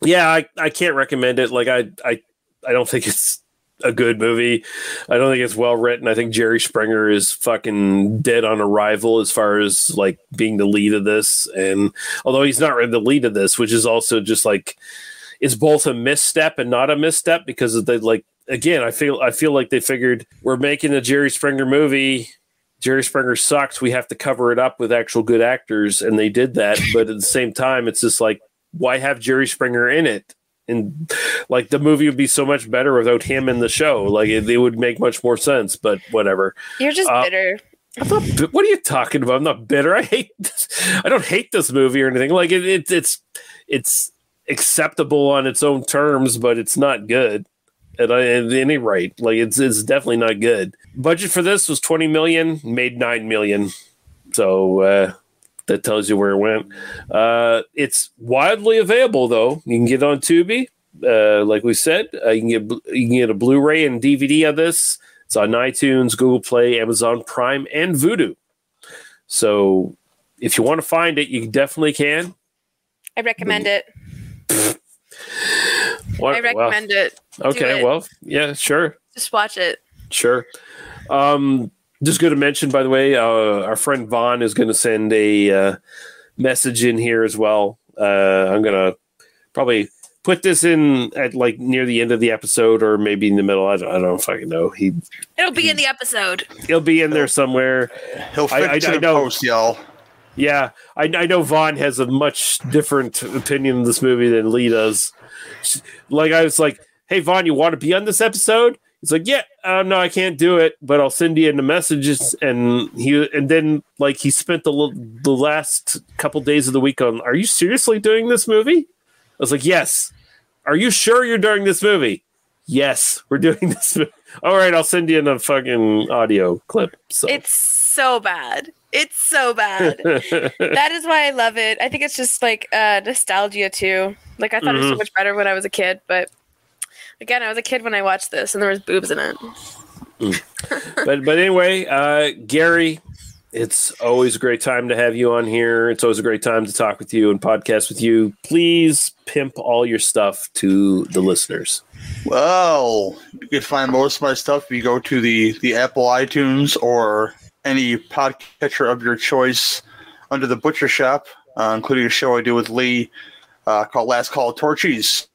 yeah i i can't recommend it. Like i i i don't think it's a good movie. I don't think it's well written. I think jerry springer is fucking dead on arrival as far as like being the lead of this. And although he's not really the lead of this which is also just like it's both a misstep and not a misstep because of the like again i feel i feel like they figured we're making a jerry springer movie. Jerry springer sucks. We have to cover it up with actual good actors. And they did that. But at the same time it's just like why have jerry springer in it and like the movie would be so much better without him in the show like it, it would make much more sense but whatever You're just Uh, bitter. I'm not what are you talking about? I'm not bitter. I hate. This. I don't hate this movie or anything. Like it, it, it's it's acceptable on its own terms, but it's not good. At, at any rate, like it's it's definitely not good. Budget for this was 20 million, made nine million. So uh, that tells you where it went. Uh, it's widely available though. You can get it on Tubi. Uh, like we said, uh, you can get you can get a Blu-ray and DVD of this. It's on iTunes, Google Play, Amazon Prime, and Vudu. So if you want to find it, you definitely can. I recommend it. [sighs] What- I recommend it. Do Okay, it. well, yeah, sure. Just watch it. Sure. Um, just going to mention, by the way, uh, our friend Vaughn is going to send a uh, message in here as well. Uh, I'm going to probably put put this in at like near the end of the episode or maybe in the middle. I don't, I don't fucking know. He It'll be in the episode. he'll be in there somewhere. He'll fix it in post, y'all. Yeah, I, I know Vaughn has a much different opinion of this movie than Lee does. She- Like I was like, "Hey Vaughn, you want to be on this episode?" He's like, "Yeah, uh, no, I can't do it, but I'll send you in the messages." And he and then like he spent the the last couple days of the week on. Are you seriously doing this movie? I was like, "Yes." Are you sure you're doing this movie? Yes, we're doing [laughs] this. Movie. All right, I'll send you in a fucking audio clip. So It's so bad. It's so bad. [laughs] that is why I love it. I think it's just like uh, nostalgia too. Like I thought it was so Mhm. much better when I was a kid, but again, I was a kid when I watched this, and there was boobs in it. [laughs] but but anyway, uh, Gary, it's always a great time to have you on here. It's always a great time to talk with you and podcast with you. Please pimp all your stuff to the listeners. Well, you can find most of my stuff if you go to the, the Apple iTunes or any podcatcher of your choice under the Butcher Shop, uh, including a show I do with Lee uh, called Last Call of Torchies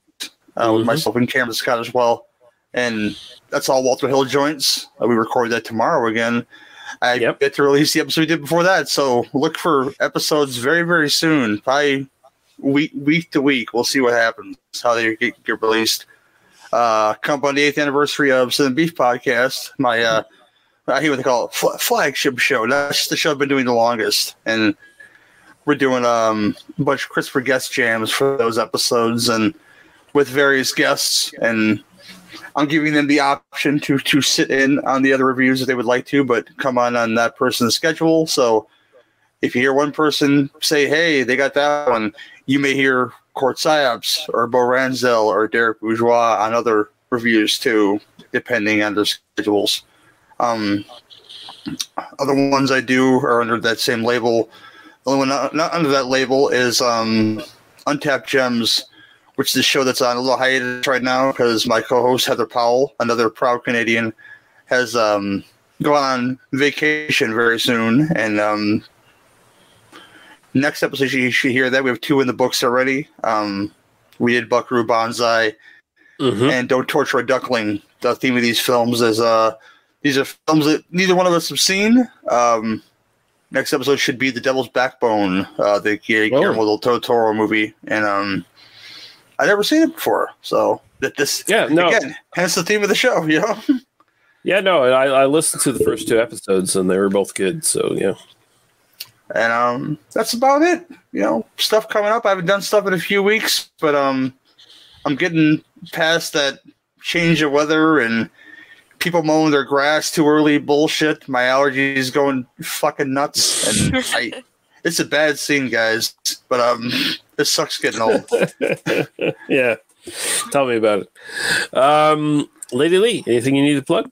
uh, with myself and Cameron Scott as well. And that's all Walter Hill joints. Uh, we record that tomorrow again. I get to release the episode we did before that, so look for episodes very, very soon. Probably week week to week. We'll see what happens, how they get, get released. Uh, come on the eighth anniversary of Southern Beef Podcast, my uh, I hear what they call it, fl- flagship show. That's the show I've been doing the longest, and we're doing um, a bunch of Christopher guest jams for those episodes, and with various guests, and I'm giving them the option to to sit in on the other reviews if they would like to, but come on on that person's schedule. So if you hear one person say, "Hey, they got that one," you may hear Court Psyops or Bo Ranzel or Derek Bourgeois on other reviews too, depending on their schedules. Um, other ones I do are under that same label. The only one not, not under that label is um, Untapped Gems, which is a show that's on a little hiatus right now because my co-host Heather Powell, another proud Canadian, has um, gone on vacation very soon, and um, next episode you should hear that we have two in the books already. Um, we did Buckaroo Banzai and Don't Torture a Duckling. The theme of these films is uh, these are films that neither one of us have seen. Um, next episode should be The Devil's Backbone, uh, the Guillermo del Toro movie, and um, I've never seen it before, so that this yeah no again hence the theme of the show, [laughs] you know. Yeah, no, I, I listened to the first two episodes and they were both good. So yeah. And um, that's about it. You know, stuff coming up. I haven't done stuff in a few weeks, but um, I'm getting past that change of weather and people mowing their grass too early bullshit. My allergies going fucking nuts, and I, [laughs] it's a bad scene, guys. But um, [laughs] it sucks getting old. [laughs] yeah. Tell me about it. Um, Lady Lee, anything you need to plug?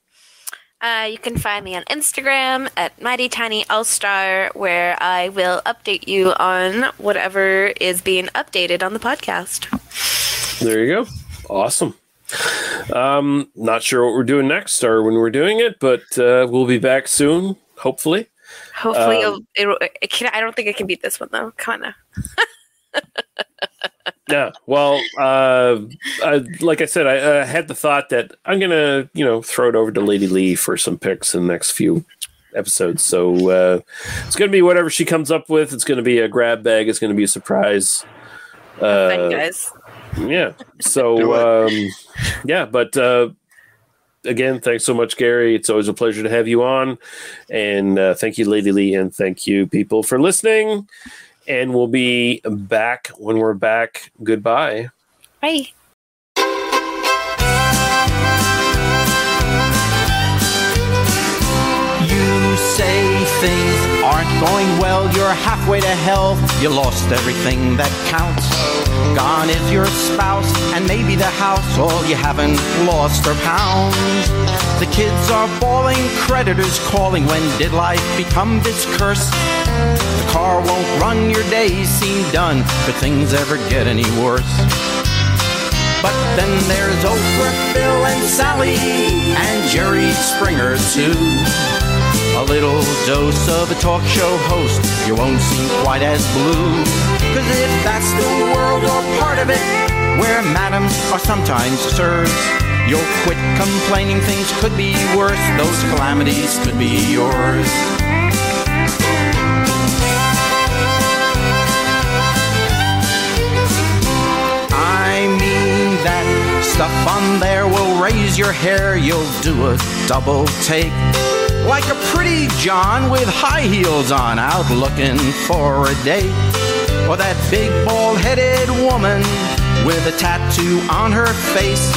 Uh, you can find me on Instagram at Mighty Tiny All Star, where I will update you on whatever is being updated on the podcast. There you go. Awesome. Um, not sure what we're doing next or when we're doing it, but uh, we'll be back soon, hopefully. Hopefully, Um, it'll, it, it can. I don't think it can beat this one though. Kind of. [laughs] Yeah. Well, uh, I, like I said, I, I had the thought that I'm gonna, you know, throw it over to Lady Lee for some picks in the next few episodes. So uh, it's gonna be whatever she comes up with. It's gonna be a grab bag. It's gonna be a surprise. Uh, Fun, guys. Yeah. So [laughs] um, yeah, but uh, again, thanks so much, Gary. It's always a pleasure to have you on, and uh, thank you, Lady Lee, and thank you, people, for listening. And we'll be back when we're back. Goodbye. Bye. You say things aren't going well, you're halfway to hell, you lost everything that counts. Gone is your spouse and maybe the house, all you haven't lost are pounds. The kids are bawling, creditors calling, when did life become this curse? The car won't run, your days seem done, could things ever get any worse? But then there's Oprah, Bill, and Sally, and Jerry Springer, too. A little dose of a talk show host, you won't seem quite as blue. Cause if that's the world or part of it, where madams are sometimes sirs. You'll quit complaining things could be worse, those calamities could be yours. I mean that stuff on there will raise your hair, you'll do a double take. Like a pretty John with high heels on, out looking for a date. Or that big bald headed woman with a tattoo on her face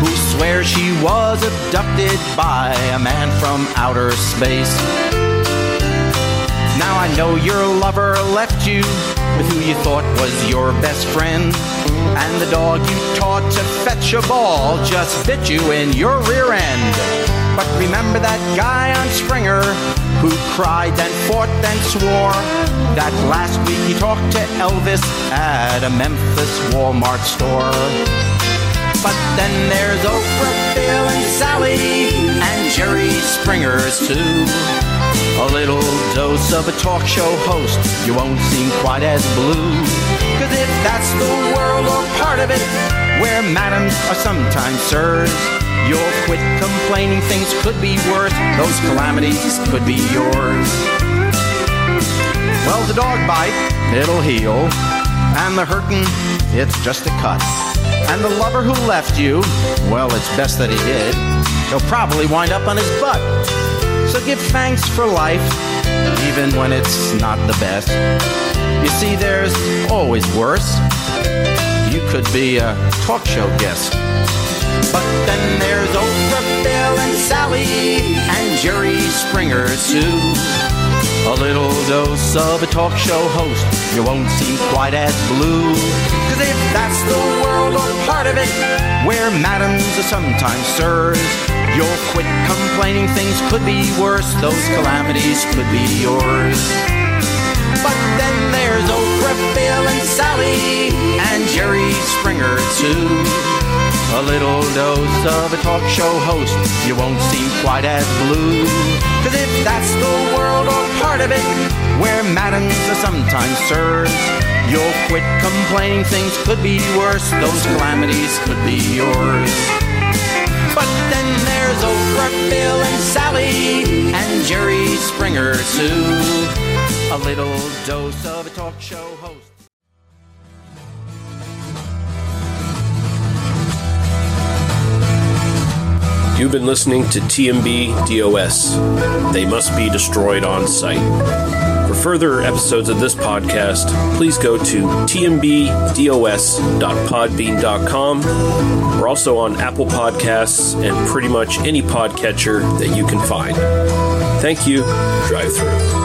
who swears she was abducted by a man from outer space. Now I know your lover left you with who you thought was your best friend. And the dog you taught to fetch a ball just bit you in your rear end. But remember that guy on Springer who cried and fought and swore that last week he talked to Elvis at a Memphis Walmart store. But then there's Oprah, Bill, and Sally, and Jerry Springer's too. A little dose of a talk show host, you won't seem quite as blue. Cause if that's the world or part of it, where madams are sometimes sirs, you'll quit complaining things could be worse, those calamities could be yours. Well, the dog bite, it'll heal, and the hurtin', it's just a cut. And the lover who left you, well, it's best that he did. He'll probably wind up on his butt. So give thanks for life, even when it's not the best. You see, there's always worse. You could be a talk show guest. But then there's Oprah, Bill, and Sally, and Jerry Springer, too. A little dose of a talk show host, you won't seem quite as blue. Cause if that's the world or part of it, where madams are sometimes sirs, you'll quit complaining things could be worse, those calamities could be yours. But then there's Oprah, Bill, and Sally, and Jerry Springer, too. A little dose of a talk show host, you won't seem quite as blue. Cause if that's the world or part of it, where madams are sometimes sirs, you'll quit complaining things could be worse, those calamities could be yours. But then there's Oprah, Bill, and Sally, and Jerry Springer, too. A little dose of a talk show host. You've been listening to TMB DOS. They must be destroyed on sight. For further episodes of this podcast, please go to tmbdos.podbean.com. We're also on Apple Podcasts and pretty much any podcatcher that you can find. Thank you. Drive through.